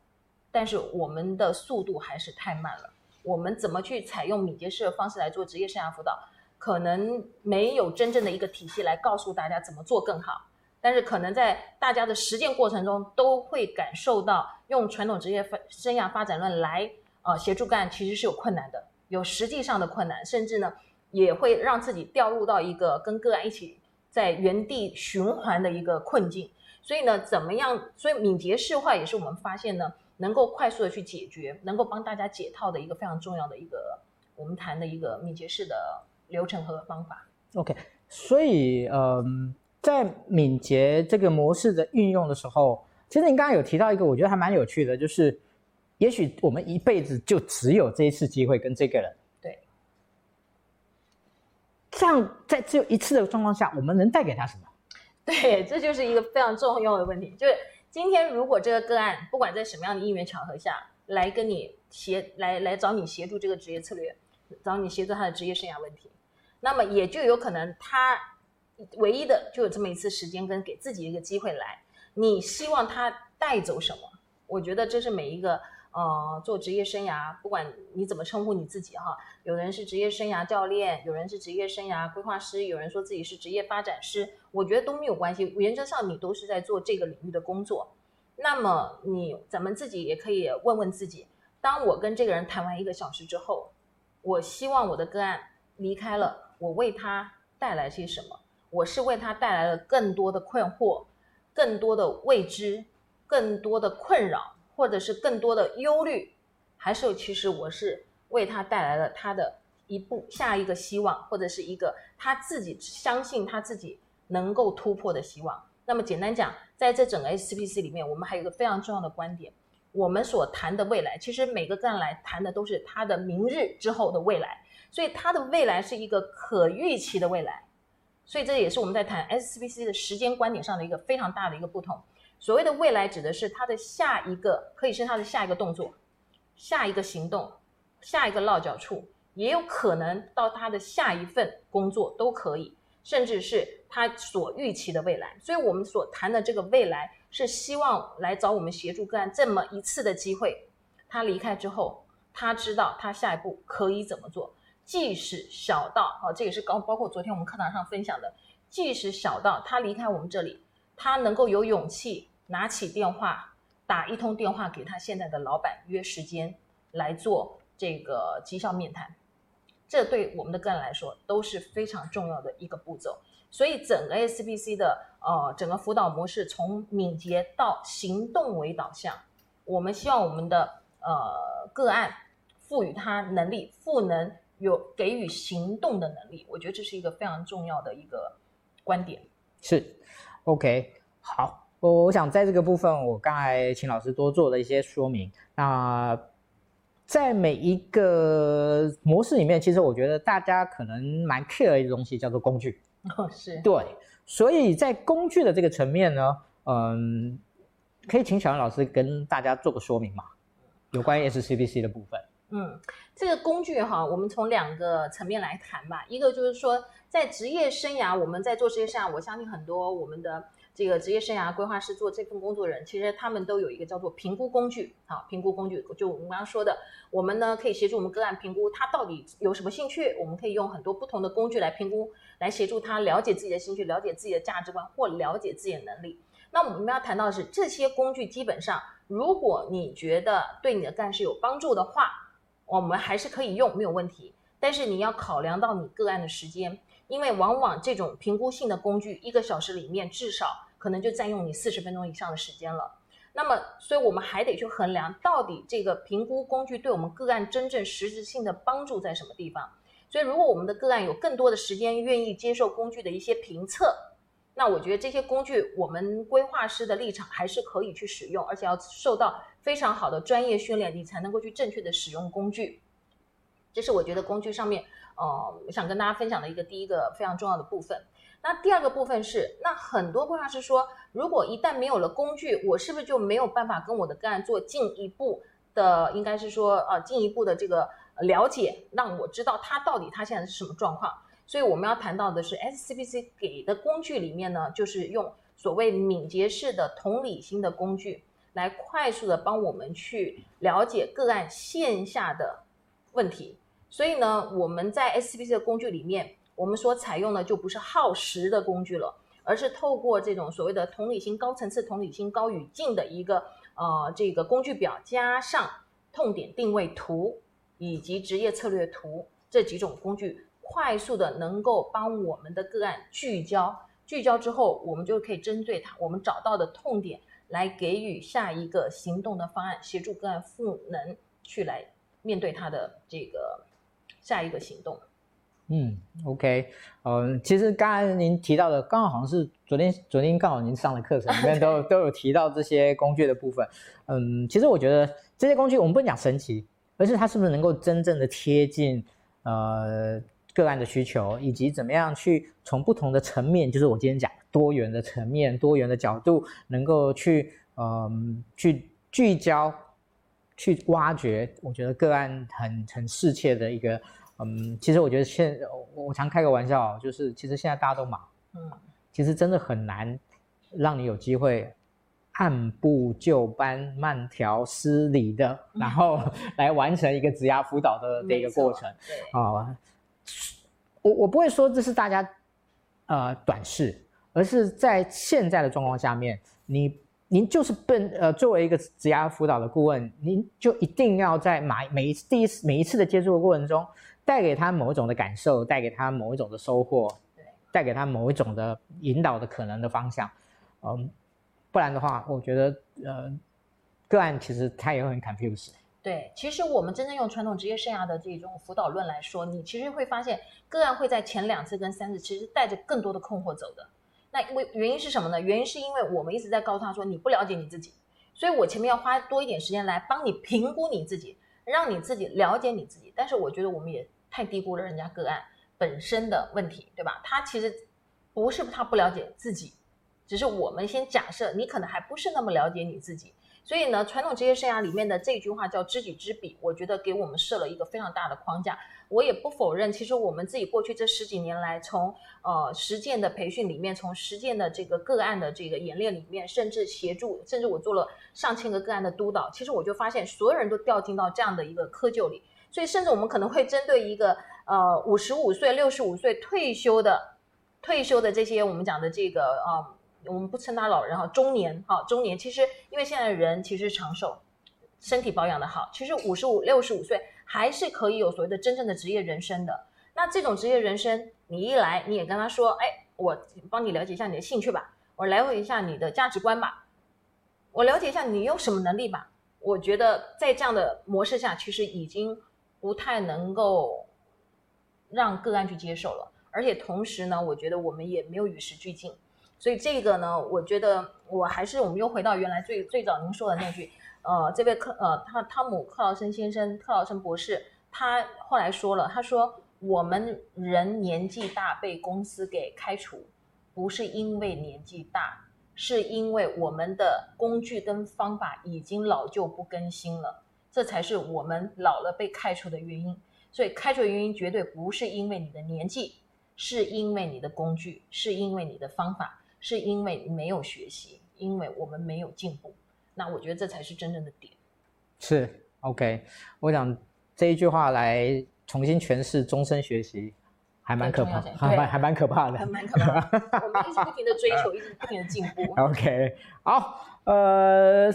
但是我们的速度还是太慢了。我们怎么去采用敏捷式的方式来做职业生涯辅导？可能没有真正的一个体系来告诉大家怎么做更好，但是可能在大家的实践过程中都会感受到，用传统职业发生涯发展论来呃协助个案其实是有困难的，有实际上的困难，甚至呢也会让自己掉入到一个跟个案一起在原地循环的一个困境。所以呢，怎么样？所以敏捷式化也是我们发现呢，能够快速的去解决，能够帮大家解套的一个非常重要的一个我们谈的一个敏捷式的流程和方法。OK，所以嗯，在敏捷这个模式的运用的时候，其实你刚刚有提到一个，我觉得还蛮有趣的，就是也许我们一辈子就只有这一次机会跟这个人。对。这样在只有一次的状况下，我们能带给他什么？对，这就是一个非常重要的问题。就是今天如果这个个案不管在什么样的因缘巧合下来跟你协来来找你协助这个职业策略，找你协助他的职业生涯问题，那么也就有可能他唯一的就有这么一次时间跟给自己一个机会来。你希望他带走什么？我觉得这是每一个。呃，做职业生涯，不管你怎么称呼你自己哈，有人是职业生涯教练，有人是职业生涯规划师，有人说自己是职业发展师，我觉得都没有关系。原则上，你都是在做这个领域的工作。那么你，咱们自己也可以问问自己：当我跟这个人谈完一个小时之后，我希望我的个案离开了，我为他带来些什么？我是为他带来了更多的困惑，更多的未知，更多的困扰。或者是更多的忧虑，还是其实我是为他带来了他的一步下一个希望，或者是一个他自己相信他自己能够突破的希望。那么简单讲，在这整个 SCPC 里面，我们还有一个非常重要的观点：我们所谈的未来，其实每个站来谈的都是他的明日之后的未来，所以他的未来是一个可预期的未来。所以这也是我们在谈 SCPC 的时间观点上的一个非常大的一个不同。所谓的未来指的是他的下一个，可以是他的下一个动作、下一个行动、下一个落脚处，也有可能到他的下一份工作都可以，甚至是他所预期的未来。所以，我们所谈的这个未来，是希望来找我们协助个案这么一次的机会。他离开之后，他知道他下一步可以怎么做，即使小到啊，这也是高包括昨天我们课堂上分享的，即使小到他离开我们这里，他能够有勇气。拿起电话，打一通电话给他现在的老板约时间来做这个绩效面谈，这对我们的个案来说都是非常重要的一个步骤。所以整个 SCPC 的呃整个辅导模式从敏捷到行动为导向，我们希望我们的呃个案赋予他能力，赋能有给予行动的能力。我觉得这是一个非常重要的一个观点。是，OK，好。我我想在这个部分，我刚才请老师多做了一些说明。那在每一个模式里面，其实我觉得大家可能蛮 care 的一个东西叫做工具。哦，是。对，所以在工具的这个层面呢，嗯，可以请小杨老师跟大家做个说明嘛？有关于 SCPC 的部分。嗯，这个工具哈，我们从两个层面来谈吧。一个就是说，在职业生涯，我们在做职业生涯，我相信很多我们的。这个职业生涯规划师做这份工作人，其实他们都有一个叫做评估工具。好，评估工具就我们刚刚说的，我们呢可以协助我们个案评估他到底有什么兴趣，我们可以用很多不同的工具来评估，来协助他了解自己的兴趣，了解自己的价值观或了解自己的能力。那我们要谈到的是这些工具，基本上如果你觉得对你的干事有帮助的话，我们还是可以用，没有问题。但是你要考量到你个案的时间。因为往往这种评估性的工具，一个小时里面至少可能就占用你四十分钟以上的时间了。那么，所以我们还得去衡量，到底这个评估工具对我们个案真正实质性的帮助在什么地方。所以，如果我们的个案有更多的时间愿意接受工具的一些评测，那我觉得这些工具，我们规划师的立场还是可以去使用，而且要受到非常好的专业训练，你才能够去正确的使用工具。这是我觉得工具上面。呃，我想跟大家分享的一个第一个非常重要的部分。那第二个部分是，那很多规划师说，如果一旦没有了工具，我是不是就没有办法跟我的个案做进一步的，应该是说，呃，进一步的这个了解，让我知道他到底他现在是什么状况。所以我们要谈到的是，SCPC 给的工具里面呢，就是用所谓敏捷式的同理心的工具，来快速的帮我们去了解个案线下的问题。所以呢，我们在 SCPC 的工具里面，我们所采用的就不是耗时的工具了，而是透过这种所谓的同理心、高层次同理心、高语境的一个呃这个工具表，加上痛点定位图以及职业策略图这几种工具，快速的能够帮我们的个案聚焦，聚焦之后，我们就可以针对它，我们找到的痛点来给予下一个行动的方案，协助个案赋能去来面对他的这个下一个行动。嗯，OK，嗯，其实刚才您提到的，刚好好像是昨天，昨天刚好您上的课程里面都 都有提到这些工具的部分。嗯，其实我觉得这些工具我们不能讲神奇，而是它是不是能够真正的贴近呃个案的需求，以及怎么样去从不同的层面，就是我今天讲多元的层面、多元的角度，能够去嗯去聚焦、去挖掘，我觉得个案很很适切的一个。嗯，其实我觉得现我我常开个玩笑，就是其实现在大家都忙，嗯，其实真的很难让你有机会按部就班、慢条斯理的，嗯、然后 来完成一个职涯辅导的这一个过程。啊、呃，我我不会说这是大家呃短视，而是在现在的状况下面，你您就是笨呃作为一个职涯辅导的顾问，您就一定要在每每一次第一次每一次的接触的过程中。带给他某一种的感受，带给他某一种的收获，带给他某一种的引导的可能的方向，嗯，不然的话，我觉得呃，个案其实他也会很 confused。对，其实我们真正用传统职业生涯的这种辅导论来说，你其实会发现个案会在前两次跟三次，其实带着更多的困惑走的。那因为原因是什么呢？原因是因为我们一直在告诉他说，你不了解你自己，所以我前面要花多一点时间来帮你评估你自己，让你自己了解你自己。但是我觉得我们也。太低估了人家个案本身的问题，对吧？他其实不是他不了解自己，只是我们先假设你可能还不是那么了解你自己。所以呢，传统职业生涯里面的这句话叫“知己知彼”，我觉得给我们设了一个非常大的框架。我也不否认，其实我们自己过去这十几年来，从呃实践的培训里面，从实践的这个个案的这个演练里面，甚至协助，甚至我做了上千个个案的督导，其实我就发现，所有人都掉进到这样的一个窠臼里。所以，甚至我们可能会针对一个呃五十五岁、六十五岁退休的退休的这些我们讲的这个、呃，我们不称他老人哈，中年哈，中年。其实，因为现在人其实长寿，身体保养的好，其实五十五、六十五岁还是可以有所谓的真正的职业人生的。那这种职业人生，你一来你也跟他说，哎，我帮你了解一下你的兴趣吧，我了解一下你的价值观吧，我了解一下你有什么能力吧。我觉得在这样的模式下，其实已经。不太能够让个案去接受了，而且同时呢，我觉得我们也没有与时俱进，所以这个呢，我觉得我还是我们又回到原来最最早您说的那句，呃，这位克呃汤汤姆克劳森先生克劳森博士，他后来说了，他说我们人年纪大被公司给开除，不是因为年纪大，是因为我们的工具跟方法已经老旧不更新了。这才是我们老了被开除的原因，所以开除的原因绝对不是因为你的年纪，是因为你的工具，是因为你的方法，是因为没有学习，因为我们没有进步。那我觉得这才是真正的点。是 OK，我想这一句话来重新诠释终身学习，还蛮可怕，还蛮还蛮可怕的，还蛮可怕的。我们一直不停的追求，一直不停的进步。OK，好，呃。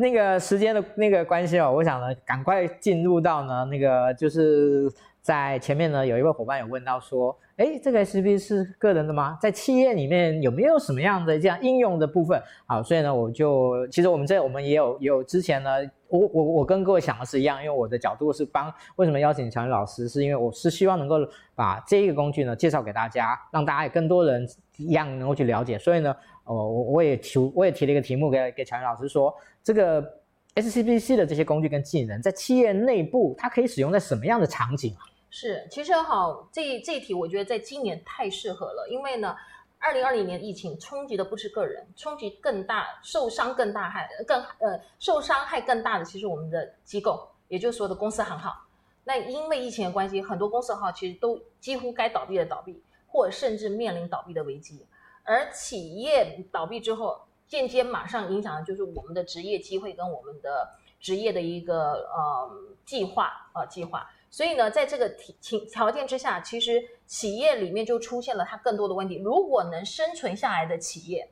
那个时间的那个关系哦，我想呢，赶快进入到呢那个，就是在前面呢，有一位伙伴有问到说，哎，这个 SCP 是个人的吗？在企业里面有没有什么样的这样应用的部分？好，所以呢，我就其实我们这我们也有也有之前呢，我我我跟各位想的是一样，因为我的角度是帮，为什么邀请乔云老师？是因为我是希望能够把这一个工具呢介绍给大家，让大家有更多人一样能够去了解，所以呢。哦，我我也提我也提了一个题目给给乔云老师说，这个 SCBC 的这些工具跟技能在企业内部，它可以使用在什么样的场景啊？是，其实好，这这一题我觉得在今年太适合了，因为呢，二零二零年疫情冲击的不是个人，冲击更大，受伤更大害更呃受伤害更大的，其实我们的机构，也就是说的公司行号。那因为疫情的关系，很多公司行号其实都几乎该倒闭的倒闭，或甚至面临倒闭的危机。而企业倒闭之后，间接马上影响的就是我们的职业机会跟我们的职业的一个呃计划呃计划。所以呢，在这个条条件之下，其实企业里面就出现了它更多的问题。如果能生存下来的企业，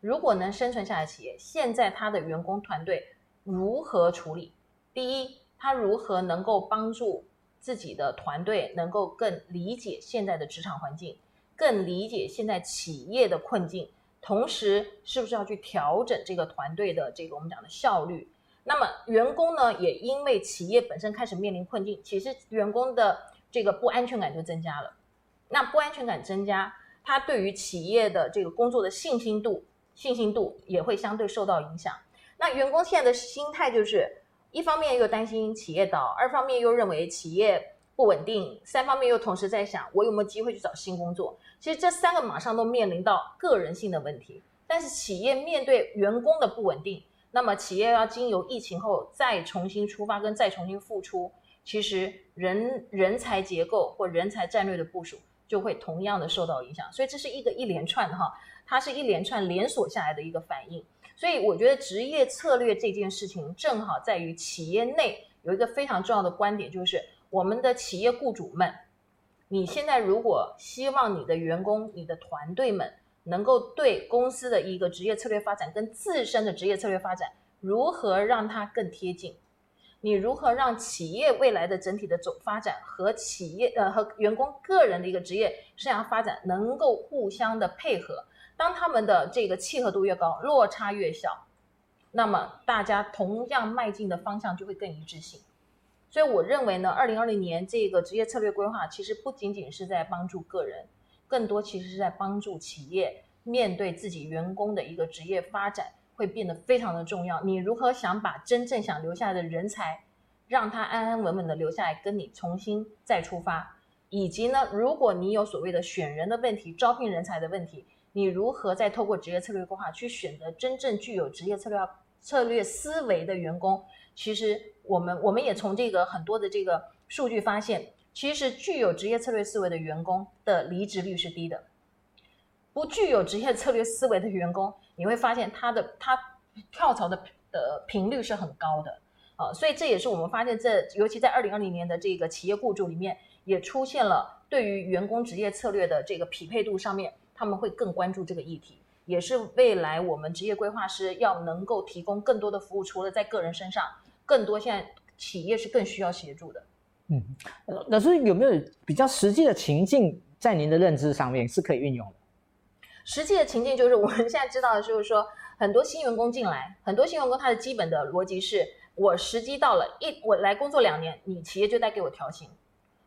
如果能生存下来的企业，现在他的员工团队如何处理？第一，他如何能够帮助自己的团队能够更理解现在的职场环境？更理解现在企业的困境，同时是不是要去调整这个团队的这个我们讲的效率？那么员工呢，也因为企业本身开始面临困境，其实员工的这个不安全感就增加了。那不安全感增加，他对于企业的这个工作的信心度、信心度也会相对受到影响。那员工现在的心态就是，一方面又担心企业倒，二方面又认为企业不稳定，三方面又同时在想我有没有机会去找新工作。其实这三个马上都面临到个人性的问题。但是企业面对员工的不稳定，那么企业要经由疫情后再重新出发跟再重新复出，其实人人才结构或人才战略的部署。就会同样的受到影响，所以这是一个一连串哈，它是一连串连锁下来的一个反应。所以我觉得职业策略这件事情正好在于企业内有一个非常重要的观点，就是我们的企业雇主们，你现在如果希望你的员工、你的团队们能够对公司的一个职业策略发展跟自身的职业策略发展如何让它更贴近。你如何让企业未来的整体的走发展和企业呃和员工个人的一个职业生涯发展能够互相的配合？当他们的这个契合度越高，落差越小，那么大家同样迈进的方向就会更一致性。所以我认为呢，二零二零年这个职业策略规划其实不仅仅是在帮助个人，更多其实是在帮助企业面对自己员工的一个职业发展。会变得非常的重要。你如何想把真正想留下来的人才，让他安安稳稳的留下来，跟你重新再出发？以及呢，如果你有所谓的选人的问题、招聘人才的问题，你如何再透过职业策略规划去选择真正具有职业策略策略思维的员工？其实我们我们也从这个很多的这个数据发现，其实具有职业策略思维的员工的离职率是低的。不具有职业策略思维的员工，你会发现他的他跳槽的的频率是很高的啊，所以这也是我们发现这，尤其在二零二零年的这个企业雇主里面，也出现了对于员工职业策略的这个匹配度上面，他们会更关注这个议题，也是未来我们职业规划师要能够提供更多的服务，除了在个人身上，更多现在企业是更需要协助的。嗯，老师有没有比较实际的情境，在您的认知上面是可以运用的？实际的情境就是，我们现在知道的就是说，很多新员工进来，很多新员工他的基本的逻辑是，我时机到了，一我来工作两年，你企业就得给我调薪，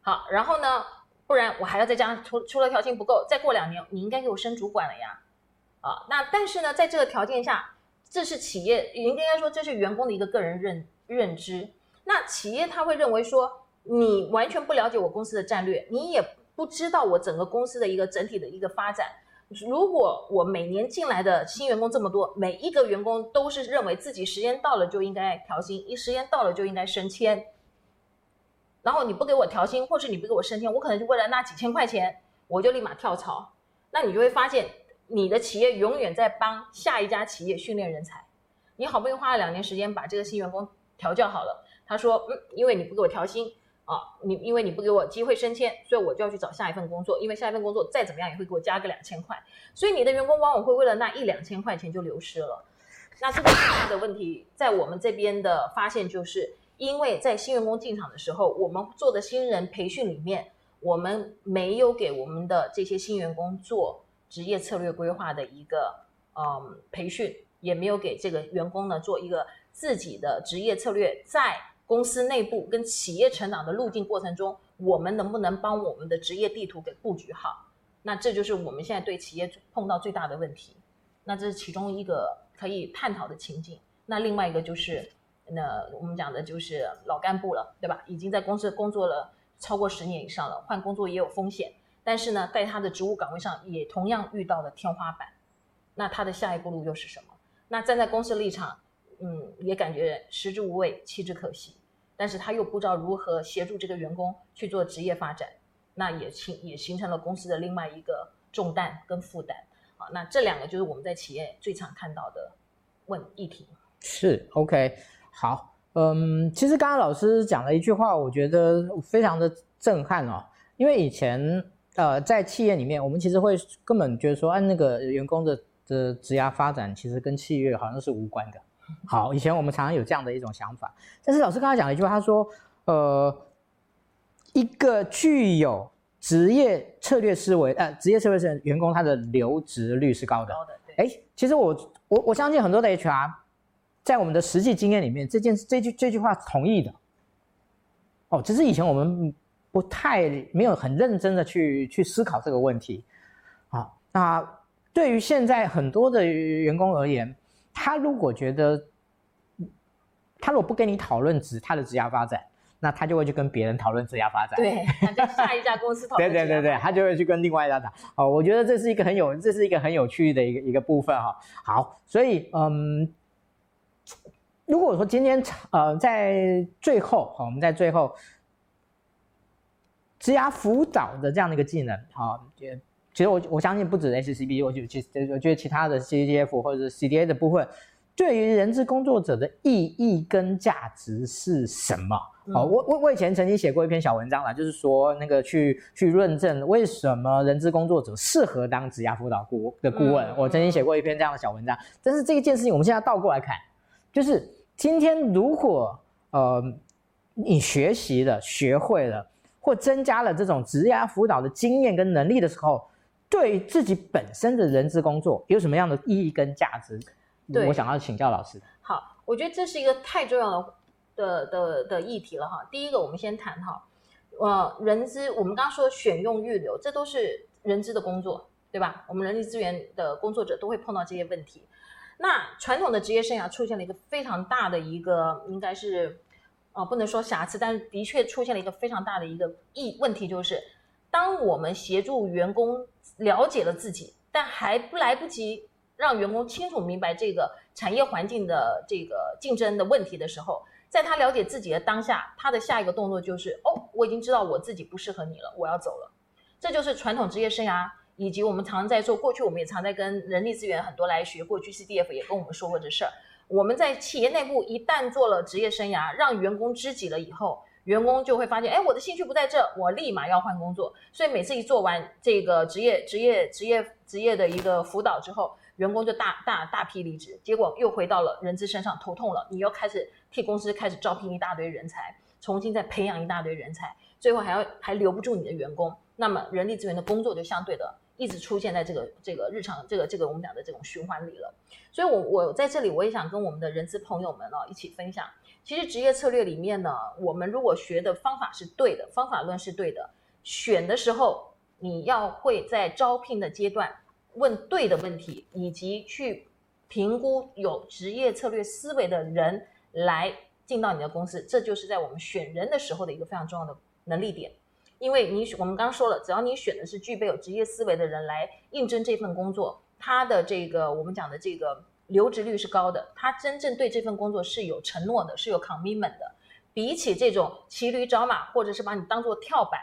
好，然后呢，不然我还要再加上，除除了调薪不够，再过两年你应该给我升主管了呀，啊，那但是呢，在这个条件下，这是企业应该说这是员工的一个个人认认知，那企业他会认为说，你完全不了解我公司的战略，你也不知道我整个公司的一个整体的一个发展。如果我每年进来的新员工这么多，每一个员工都是认为自己时间到了就应该调薪，一时间到了就应该升迁，然后你不给我调薪，或是你不给我升迁，我可能就为了那几千块钱，我就立马跳槽。那你就会发现，你的企业永远在帮下一家企业训练人才。你好不容易花了两年时间把这个新员工调教好了，他说，嗯，因为你不给我调薪。啊，你因为你不给我机会升迁，所以我就要去找下一份工作。因为下一份工作再怎么样也会给我加个两千块，所以你的员工往往会为了那一两千块钱就流失了。那这个最大的问题，在我们这边的发现就是，因为在新员工进场的时候，我们做的新人培训里面，我们没有给我们的这些新员工做职业策略规划的一个嗯培训，也没有给这个员工呢做一个自己的职业策略在。公司内部跟企业成长的路径过程中，我们能不能帮我们的职业地图给布局好？那这就是我们现在对企业碰到最大的问题。那这是其中一个可以探讨的情境。那另外一个就是，那我们讲的就是老干部了，对吧？已经在公司工作了超过十年以上了，换工作也有风险。但是呢，在他的职务岗位上也同样遇到了天花板。那他的下一步路又是什么？那站在公司立场，嗯，也感觉食之无味，弃之可惜。但是他又不知道如何协助这个员工去做职业发展，那也形也形成了公司的另外一个重担跟负担。好，那这两个就是我们在企业最常看到的问议题。是 OK，好，嗯，其实刚刚老师讲了一句话，我觉得非常的震撼哦。因为以前呃在企业里面，我们其实会根本觉得说，按那个员工的的职业发展，其实跟企业好像是无关的。好，以前我们常常有这样的一种想法，但是老师刚才讲了一句话，他说，呃，一个具有职业策略思维，呃，职业策略是员工他的留职率是高的。高的，对。哎，其实我我我相信很多的 HR 在我们的实际经验里面，这件这句这句话同意的。哦，只是以前我们不太没有很认真的去去思考这个问题。好，那对于现在很多的员工而言，他如果觉得他如果不跟你讨论职他的职业发展，那他就会去跟别人讨论职业发展。对，他就下一家公司讨论。对对对对，他就会去跟另外一家谈。哦，我觉得这是一个很有，这是一个很有趣的一个一个部分哈。好，所以嗯，如果说今天呃在最后，好，我们在最后职涯辅导的这样的一个技能，好，其实我我相信不止 SCB，我觉得其实我觉得其他的 CDF 或者是 CDA 的部分。对于人资工作者的意义跟价值是什么？嗯、哦，我我我以前曾经写过一篇小文章啦，就是说那个去去论证为什么人资工作者适合当职涯辅导顾的顾问。嗯、我曾经写过一篇这样的小文章。但是这一件事情，我们现在倒过来看，就是今天如果呃你学习了、学会了或增加了这种职涯辅导的经验跟能力的时候，对自己本身的人资工作有什么样的意义跟价值？对，我想要请教老师。好，我觉得这是一个太重要的的的的议题了哈。第一个，我们先谈哈，呃，人资，我们刚刚说选用预留，这都是人资的工作，对吧？我们人力资源的工作者都会碰到这些问题。那传统的职业生涯出现了一个非常大的一个，应该是，呃，不能说瑕疵，但是的确出现了一个非常大的一个意问题，就是当我们协助员工了解了自己，但还不来不及。让员工清楚明白这个产业环境的这个竞争的问题的时候，在他了解自己的当下，他的下一个动作就是：哦，我已经知道我自己不适合你了，我要走了。这就是传统职业生涯，以及我们常在做。过去我们也常在跟人力资源很多来学过，GCDF 也跟我们说过这事儿。我们在企业内部一旦做了职业生涯，让员工知己了以后，员工就会发现：哎，我的兴趣不在这，我立马要换工作。所以每次一做完这个职业、职业、职业、职业的一个辅导之后，员工就大大大批离职，结果又回到了人资身上头痛了。你又开始替公司开始招聘一大堆人才，重新再培养一大堆人才，最后还要还留不住你的员工。那么人力资源的工作就相对的一直出现在这个这个日常这个这个我们讲的这种循环里了。所以我我在这里我也想跟我们的人资朋友们呢一起分享，其实职业策略里面呢，我们如果学的方法是对的，方法论是对的，选的时候你要会在招聘的阶段。问对的问题，以及去评估有职业策略思维的人来进到你的公司，这就是在我们选人的时候的一个非常重要的能力点。因为你我们刚刚说了，只要你选的是具备有职业思维的人来应征这份工作，他的这个我们讲的这个留职率是高的，他真正对这份工作是有承诺的，是有 commitment 的，比起这种骑驴找马或者是把你当做跳板。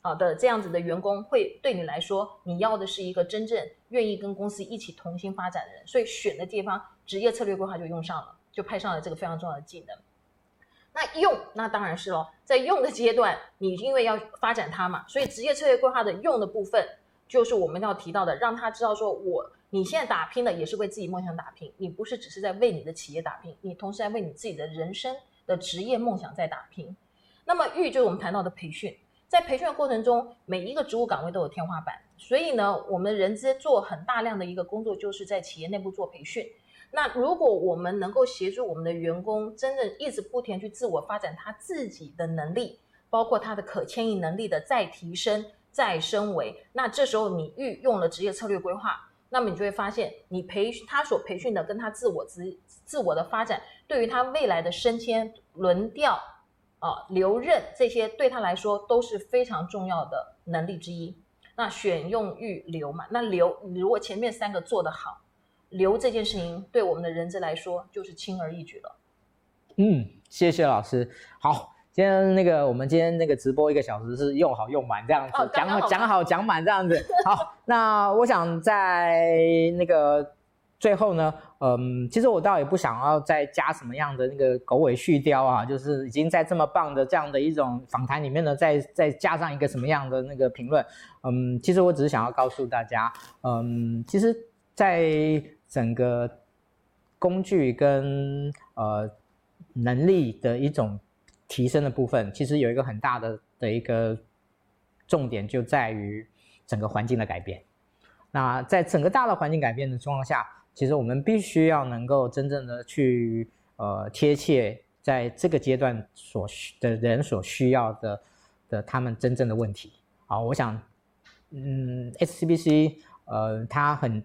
好的，这样子的员工会对你来说，你要的是一个真正愿意跟公司一起同心发展的人，所以选的地方职业策略规划就用上了，就派上了这个非常重要的技能。那用，那当然是喽，在用的阶段，你因为要发展它嘛，所以职业策略规划的用的部分，就是我们要提到的，让他知道说我你现在打拼的也是为自己梦想打拼，你不是只是在为你的企业打拼，你同时在为你自己的人生的职业梦想在打拼。那么育就是我们谈到的培训。在培训的过程中，每一个职务岗位都有天花板，所以呢，我们人资做很大量的一个工作，就是在企业内部做培训。那如果我们能够协助我们的员工，真正一直不停去自我发展他自己的能力，包括他的可迁移能力的再提升、再升维，那这时候你育用了职业策略规划，那么你就会发现，你培他所培训的跟他自我自自我的发展，对于他未来的升迁轮调。啊，留任这些对他来说都是非常重要的能力之一。那选用育留嘛，那留如果前面三个做得好，留这件事情对我们的人资来说就是轻而易举了。嗯，谢谢老师。好，今天那个我们今天那个直播一个小时是用好用满这样子，哦、讲好讲好讲满这样子。好，那我想在那个。最后呢，嗯，其实我倒也不想要再加什么样的那个狗尾续貂啊，就是已经在这么棒的这样的一种访谈里面呢，再再加上一个什么样的那个评论，嗯，其实我只是想要告诉大家，嗯，其实，在整个工具跟呃能力的一种提升的部分，其实有一个很大的的一个重点就在于整个环境的改变。那在整个大的环境改变的状况下，其实我们必须要能够真正的去呃贴切在这个阶段所需的人所需要的的他们真正的问题。好，我想，嗯，SCBC 呃，它很。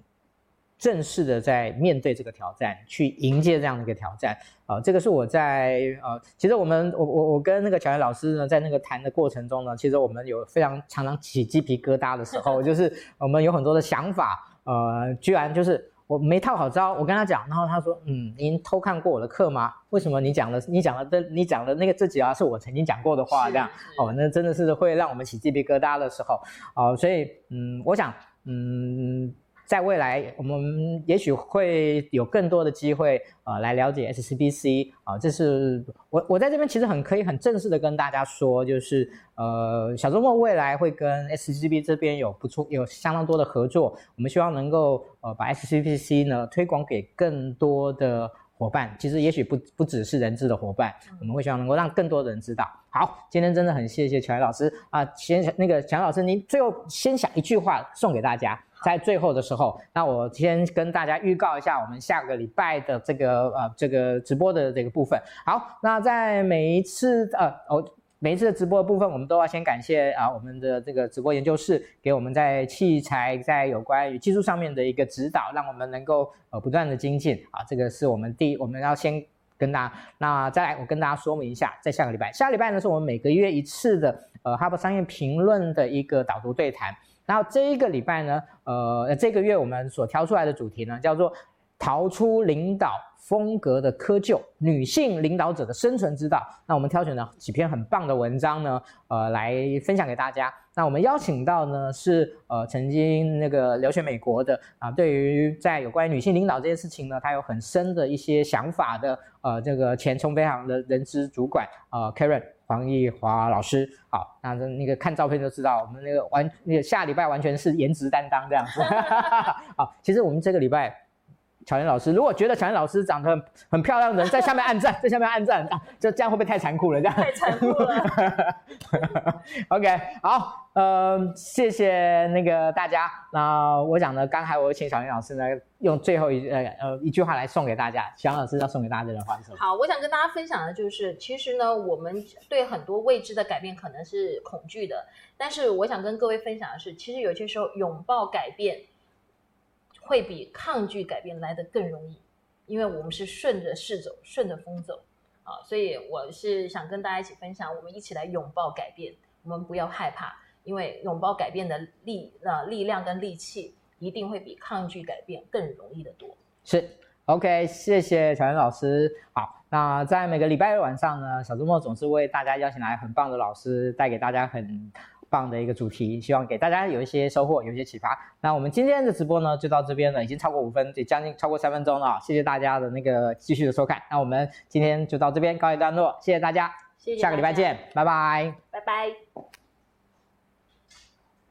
正式的在面对这个挑战，去迎接这样的一个挑战啊、呃，这个是我在呃，其实我们我我我跟那个乔岩老师呢，在那个谈的过程中呢，其实我们有非常常常起鸡皮疙瘩的时候，就是我们有很多的想法，呃，居然就是我没套好招，我跟他讲，然后他说，嗯，您偷看过我的课吗？为什么你讲的你讲的你讲的那个这几啊是我曾经讲过的话？这样哦，那真的是会让我们起鸡皮疙瘩的时候哦、呃，所以嗯，我想嗯。在未来，我们也许会有更多的机会，呃，来了解 SCBC 啊、呃。这是我我在这边其实很可以很正式的跟大家说，就是呃，小周末未来会跟 SCBC 这边有不错有相当多的合作。我们希望能够呃把 SCBC 呢推广给更多的伙伴。其实也许不不只是人资的伙伴，我们会希望能够让更多的人知道。好，今天真的很谢谢乔老师啊、呃，先那个乔老师，您最后先想一句话送给大家。在最后的时候，那我先跟大家预告一下，我们下个礼拜的这个呃这个直播的这个部分。好，那在每一次呃哦每一次的直播的部分，我们都要先感谢啊我们的这个直播研究室给我们在器材在有关于技术上面的一个指导，让我们能够呃不断的精进啊。这个是我们第一，我们要先跟大家。那再来，我跟大家说明一下，在下个礼拜，下个礼拜呢是我们每个月一次的呃哈佛商业评论的一个导读对谈。然后这一个礼拜呢，呃，这个月我们所挑出来的主题呢，叫做“逃出领导风格的窠臼：女性领导者的生存之道”。那我们挑选了几篇很棒的文章呢，呃，来分享给大家。那我们邀请到呢是呃曾经那个留学美国的啊，对于在有关于女性领导这件事情呢，他有很深的一些想法的呃这个前冲飞航的人资主管呃 Karen。黄奕华老师，好，那那个看照片就知道，我们那个完那个下礼拜完全是颜值担当这样子。好，其实我们这个礼拜，巧言老师，如果觉得巧言老师长得很很漂亮的人，在下面按赞，在下面按赞，啊，这这样会不会太残酷了？这样 太残酷了。OK，好。呃，谢谢那个大家。那我讲呢，刚才我请巧言老师呢，用最后一呃呃一句话来送给大家。巧言老师要送给大家的话是什么？好，我想跟大家分享的就是，其实呢，我们对很多未知的改变可能是恐惧的，但是我想跟各位分享的是，其实有些时候拥抱改变，会比抗拒改变来得更容易，因为我们是顺着势走，顺着风走啊。所以我是想跟大家一起分享，我们一起来拥抱改变，我们不要害怕。因为拥抱改变的力，呃，力量跟力气一定会比抗拒改变更容易的多。是，OK，谢谢小袁老师。好，那在每个礼拜日晚上呢，小周末总是为大家邀请来很棒的老师，带给大家很棒的一个主题，希望给大家有一些收获，有一些启发。那我们今天的直播呢，就到这边了，已经超过五分，也将近超过三分钟了。谢谢大家的那个继续的收看。那我们今天就到这边告一段落，谢谢大家，谢谢大家，下个礼拜见，拜拜，拜拜。